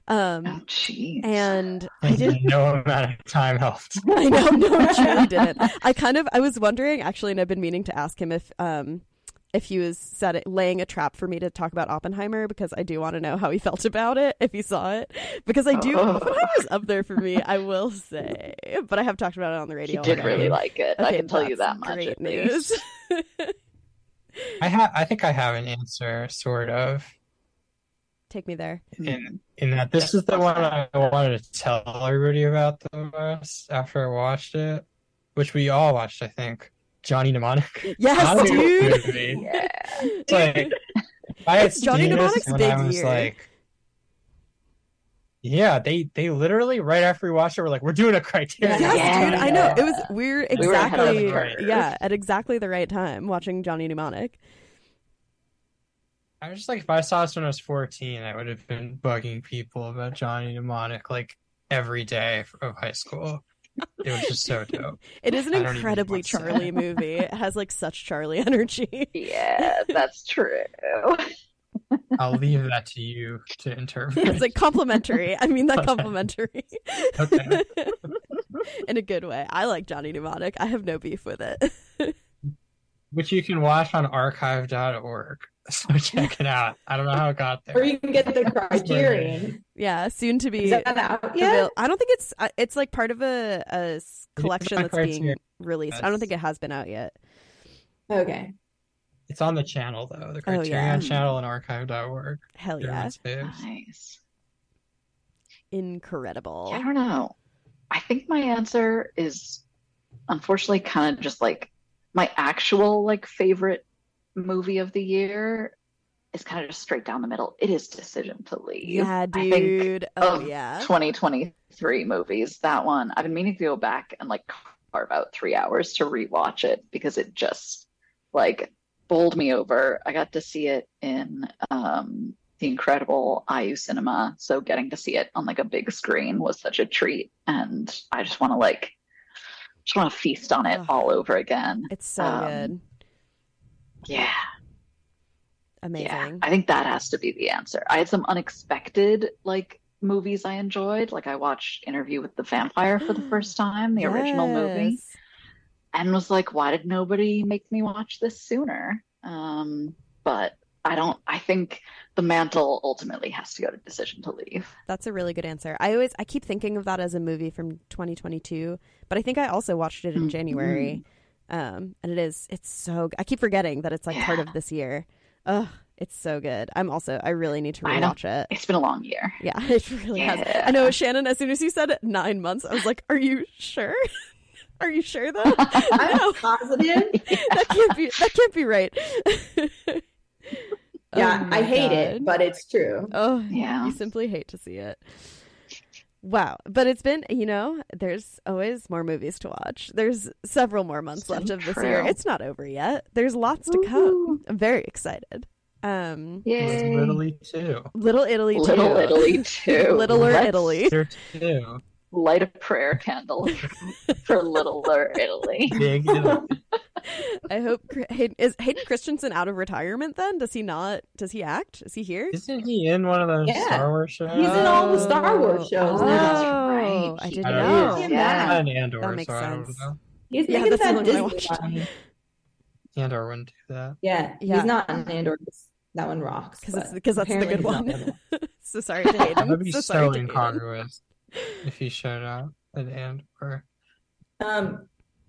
[SPEAKER 6] Um,
[SPEAKER 8] Oh, jeez.
[SPEAKER 6] and I didn't.
[SPEAKER 9] no amount of time helped.
[SPEAKER 6] I know, no, it truly didn't. I kind of, I was wondering actually, and I've been meaning to ask him if, um, if he was set it, laying a trap for me to talk about Oppenheimer because I do want to know how he felt about it if he saw it because I do
[SPEAKER 8] Oh.
[SPEAKER 6] Oppenheimer's up there for me I will say but I have talked about it on the
[SPEAKER 8] he
[SPEAKER 6] radio
[SPEAKER 8] did
[SPEAKER 6] already.
[SPEAKER 8] really like it. I can tell you that much.
[SPEAKER 6] great news.
[SPEAKER 9] I have. I think I have an answer, sort of.
[SPEAKER 6] Take me there.
[SPEAKER 9] in in that this is the one I wanted to tell everybody about the most after I watched it, which we all watched, I think. Johnny Mnemonic.
[SPEAKER 6] Yes, dude.
[SPEAKER 9] movie.
[SPEAKER 8] Yeah.
[SPEAKER 9] It's like I had
[SPEAKER 6] Johnny
[SPEAKER 9] seen
[SPEAKER 6] Mnemonic's
[SPEAKER 9] when
[SPEAKER 6] big
[SPEAKER 9] I was
[SPEAKER 6] year.
[SPEAKER 9] like, yeah, they they literally right after we watched it were like, we're doing a criteria.
[SPEAKER 6] Yes,
[SPEAKER 8] Yeah.
[SPEAKER 6] dude, I know. It was we're
[SPEAKER 8] We were
[SPEAKER 6] exactly yeah, at exactly the right time watching Johnny Mnemonic.
[SPEAKER 9] I was just like, if I saw this when I was 14, I would have been bugging people about Johnny Mnemonic like every day of high school. It was just so dope.
[SPEAKER 6] It is an
[SPEAKER 9] I don't even
[SPEAKER 6] incredibly
[SPEAKER 9] want to.
[SPEAKER 6] Charlie movie. It has like such Charlie energy.
[SPEAKER 8] Yeah, that's true.
[SPEAKER 9] I'll leave that to you to interpret.
[SPEAKER 6] it's like complimentary. I mean that complimentary.
[SPEAKER 9] Okay.
[SPEAKER 6] In a good way. I like Johnny Mnemonic. I have no beef with it.
[SPEAKER 9] Which you can watch on archive.org. So check it out. I don't know how it got there.
[SPEAKER 7] Or you can get the Criterion.
[SPEAKER 6] yeah, soon to be
[SPEAKER 7] Is that out yet?
[SPEAKER 6] avail- I don't think it's uh, it's like part of a, a collection
[SPEAKER 9] on
[SPEAKER 6] that's being
[SPEAKER 9] Criterion.
[SPEAKER 6] released. I don't think it has been out yet.
[SPEAKER 7] Okay.
[SPEAKER 9] It's on the channel though, the
[SPEAKER 6] Oh,
[SPEAKER 9] Criterion
[SPEAKER 6] yeah.
[SPEAKER 9] channel and archive.org.
[SPEAKER 6] Hell
[SPEAKER 9] They're
[SPEAKER 6] yeah.
[SPEAKER 9] my faves.
[SPEAKER 8] Nice.
[SPEAKER 6] Incredible.
[SPEAKER 8] Yeah, I don't know. I think my answer is unfortunately kind of just like my actual like favorite movie of the year is kind of just straight down the middle. It is Decision to Leave.
[SPEAKER 6] Yeah,
[SPEAKER 8] I think
[SPEAKER 6] dude. Oh
[SPEAKER 8] of
[SPEAKER 6] yeah.
[SPEAKER 8] 2023 movies, that one, I've been meaning to go back and like carve out three hours to rewatch it because it just like bowled me over. I got to see it in um, the incredible IU cinema. So getting to see it on like a big screen was such a treat. And I just want to like, just want to feast on it
[SPEAKER 6] Ugh.
[SPEAKER 8] all over again.
[SPEAKER 6] It's so
[SPEAKER 8] Um,
[SPEAKER 6] good.
[SPEAKER 8] Yeah.
[SPEAKER 6] Amazing.
[SPEAKER 8] Yeah, I think that has to be the answer. I had some unexpected like movies I enjoyed. Like I watched Interview with the Vampire for the first time, the original movie, and was like, why did nobody make me watch this sooner? Um, but I don't. I think the mantle ultimately has to go to Decision to Leave.
[SPEAKER 6] That's a really good answer. I always I keep thinking of that as a movie from 2022, but I think I also watched it in
[SPEAKER 8] Mhm.
[SPEAKER 6] January. Um, and it is it's so I keep forgetting that it's like part of this year. Ugh, it's so good. I'm also I really need to rewatch it.
[SPEAKER 8] It's been a long year.
[SPEAKER 6] Yeah, it really has. I know Shannon. As soon as you said nine months, I was like, "Are you sure? Are you sure though?
[SPEAKER 7] I'm positive.
[SPEAKER 6] that can't be. That can't be right."
[SPEAKER 7] Yeah,
[SPEAKER 6] Oh
[SPEAKER 7] I hate it, but it's true.
[SPEAKER 6] Oh,
[SPEAKER 8] Yeah.
[SPEAKER 6] You simply hate to see it. Wow. But it's been, you know, there's always more movies to watch. There's several more months
[SPEAKER 8] So
[SPEAKER 6] left of this
[SPEAKER 8] true.
[SPEAKER 6] year. It's not over yet. There's lots to come. I'm very excited. Um
[SPEAKER 8] Yay!
[SPEAKER 9] Literally two.
[SPEAKER 6] Little Italy too.
[SPEAKER 8] Little Italy too.
[SPEAKER 6] Littler
[SPEAKER 8] Let's
[SPEAKER 6] Italy.
[SPEAKER 9] There two.
[SPEAKER 8] Light a prayer candle for Littler Italy.
[SPEAKER 6] I hope Hayden, is Hayden Christensen out of retirement then? Does he not does he act? Is he here?
[SPEAKER 9] Isn't he in one of those
[SPEAKER 7] Yeah.
[SPEAKER 9] Star Wars shows?
[SPEAKER 7] He's in all the Star Wars shows
[SPEAKER 6] Oh,
[SPEAKER 7] now.
[SPEAKER 8] right.
[SPEAKER 6] I didn't
[SPEAKER 9] I know.
[SPEAKER 6] know.
[SPEAKER 7] is.
[SPEAKER 8] Yeah.
[SPEAKER 9] I'm Andor,
[SPEAKER 6] That makes
[SPEAKER 9] so I don't
[SPEAKER 6] sense.
[SPEAKER 9] know.
[SPEAKER 7] He's
[SPEAKER 6] Yeah,
[SPEAKER 7] making
[SPEAKER 6] that's the
[SPEAKER 7] that
[SPEAKER 6] one I
[SPEAKER 7] Disney
[SPEAKER 6] watched.
[SPEAKER 7] one.
[SPEAKER 9] Andor wouldn't do that.
[SPEAKER 7] Yeah,
[SPEAKER 6] Yeah.
[SPEAKER 7] he's not on Andor. That one rocks.
[SPEAKER 6] Because it's because that's the good
[SPEAKER 7] he's
[SPEAKER 6] one. so sorry to Hayden.
[SPEAKER 9] That'd be
[SPEAKER 6] so
[SPEAKER 9] so,
[SPEAKER 6] sorry to Hayden.
[SPEAKER 9] incongruous if he showed up at Andor.
[SPEAKER 7] Um,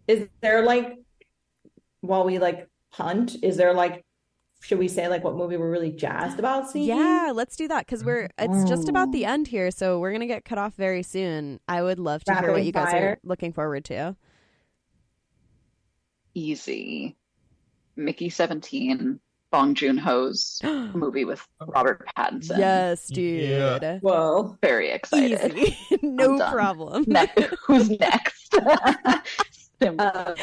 [SPEAKER 7] is there like while we like hunt, is there like should we say like what movie we're really jazzed about seeing?
[SPEAKER 6] Yeah, let's do that because we're it's just about the end here, so we're gonna get cut off very soon. I would love to hear what you guys are looking forward to.
[SPEAKER 8] Easy. Mickey 17, Bong Joon Ho's movie with Robert Pattinson.
[SPEAKER 6] yes, dude.
[SPEAKER 9] Yeah.
[SPEAKER 7] Whoa.
[SPEAKER 8] Very excited.
[SPEAKER 6] Easy, no problem.
[SPEAKER 8] Ne- who's next?
[SPEAKER 7] Uh,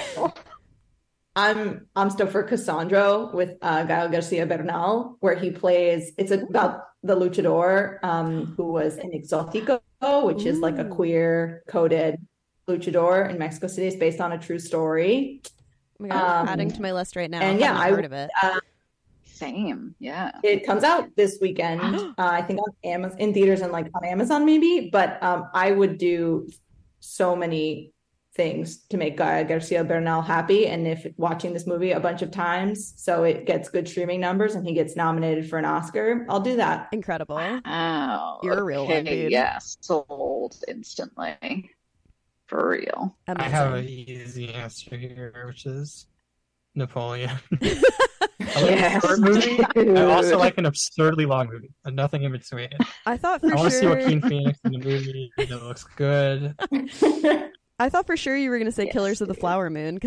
[SPEAKER 7] I'm I'm stoked for Cassandro with uh, Gael Garcia Bernal, where he plays. It's about the luchador um, who was in Exotico, which is like a queer coded luchador in Mexico City. It's based on a true story.
[SPEAKER 6] Oh my God, I'm
[SPEAKER 7] Um,
[SPEAKER 6] adding to my list right now.
[SPEAKER 7] and yeah, I-
[SPEAKER 6] heard of it.
[SPEAKER 7] Uh,
[SPEAKER 8] Same. Yeah.
[SPEAKER 7] it comes out this weekend. uh, I think on Amazon in theaters and like on Amazon maybe. But um, I would do so many things to make Gael Garcia Bernal happy. And if watching this movie a bunch of times, so it gets good streaming numbers and he gets nominated for an Oscar, I'll do that.
[SPEAKER 6] Incredible.
[SPEAKER 8] Wow.
[SPEAKER 6] You're a real one, dude.
[SPEAKER 8] Yeah, sold instantly. For real.
[SPEAKER 9] I have an easy answer here, which is Napoleon. I like
[SPEAKER 8] Yes.
[SPEAKER 9] a short movie. I also like an absurdly long movie, and nothing in between.
[SPEAKER 6] I thought for
[SPEAKER 9] I want to see
[SPEAKER 6] sure.
[SPEAKER 9] Joaquin Phoenix in the movie. It looks good.
[SPEAKER 6] I thought for sure you were going to say
[SPEAKER 8] Yes,
[SPEAKER 6] Killers of the. Flower Moon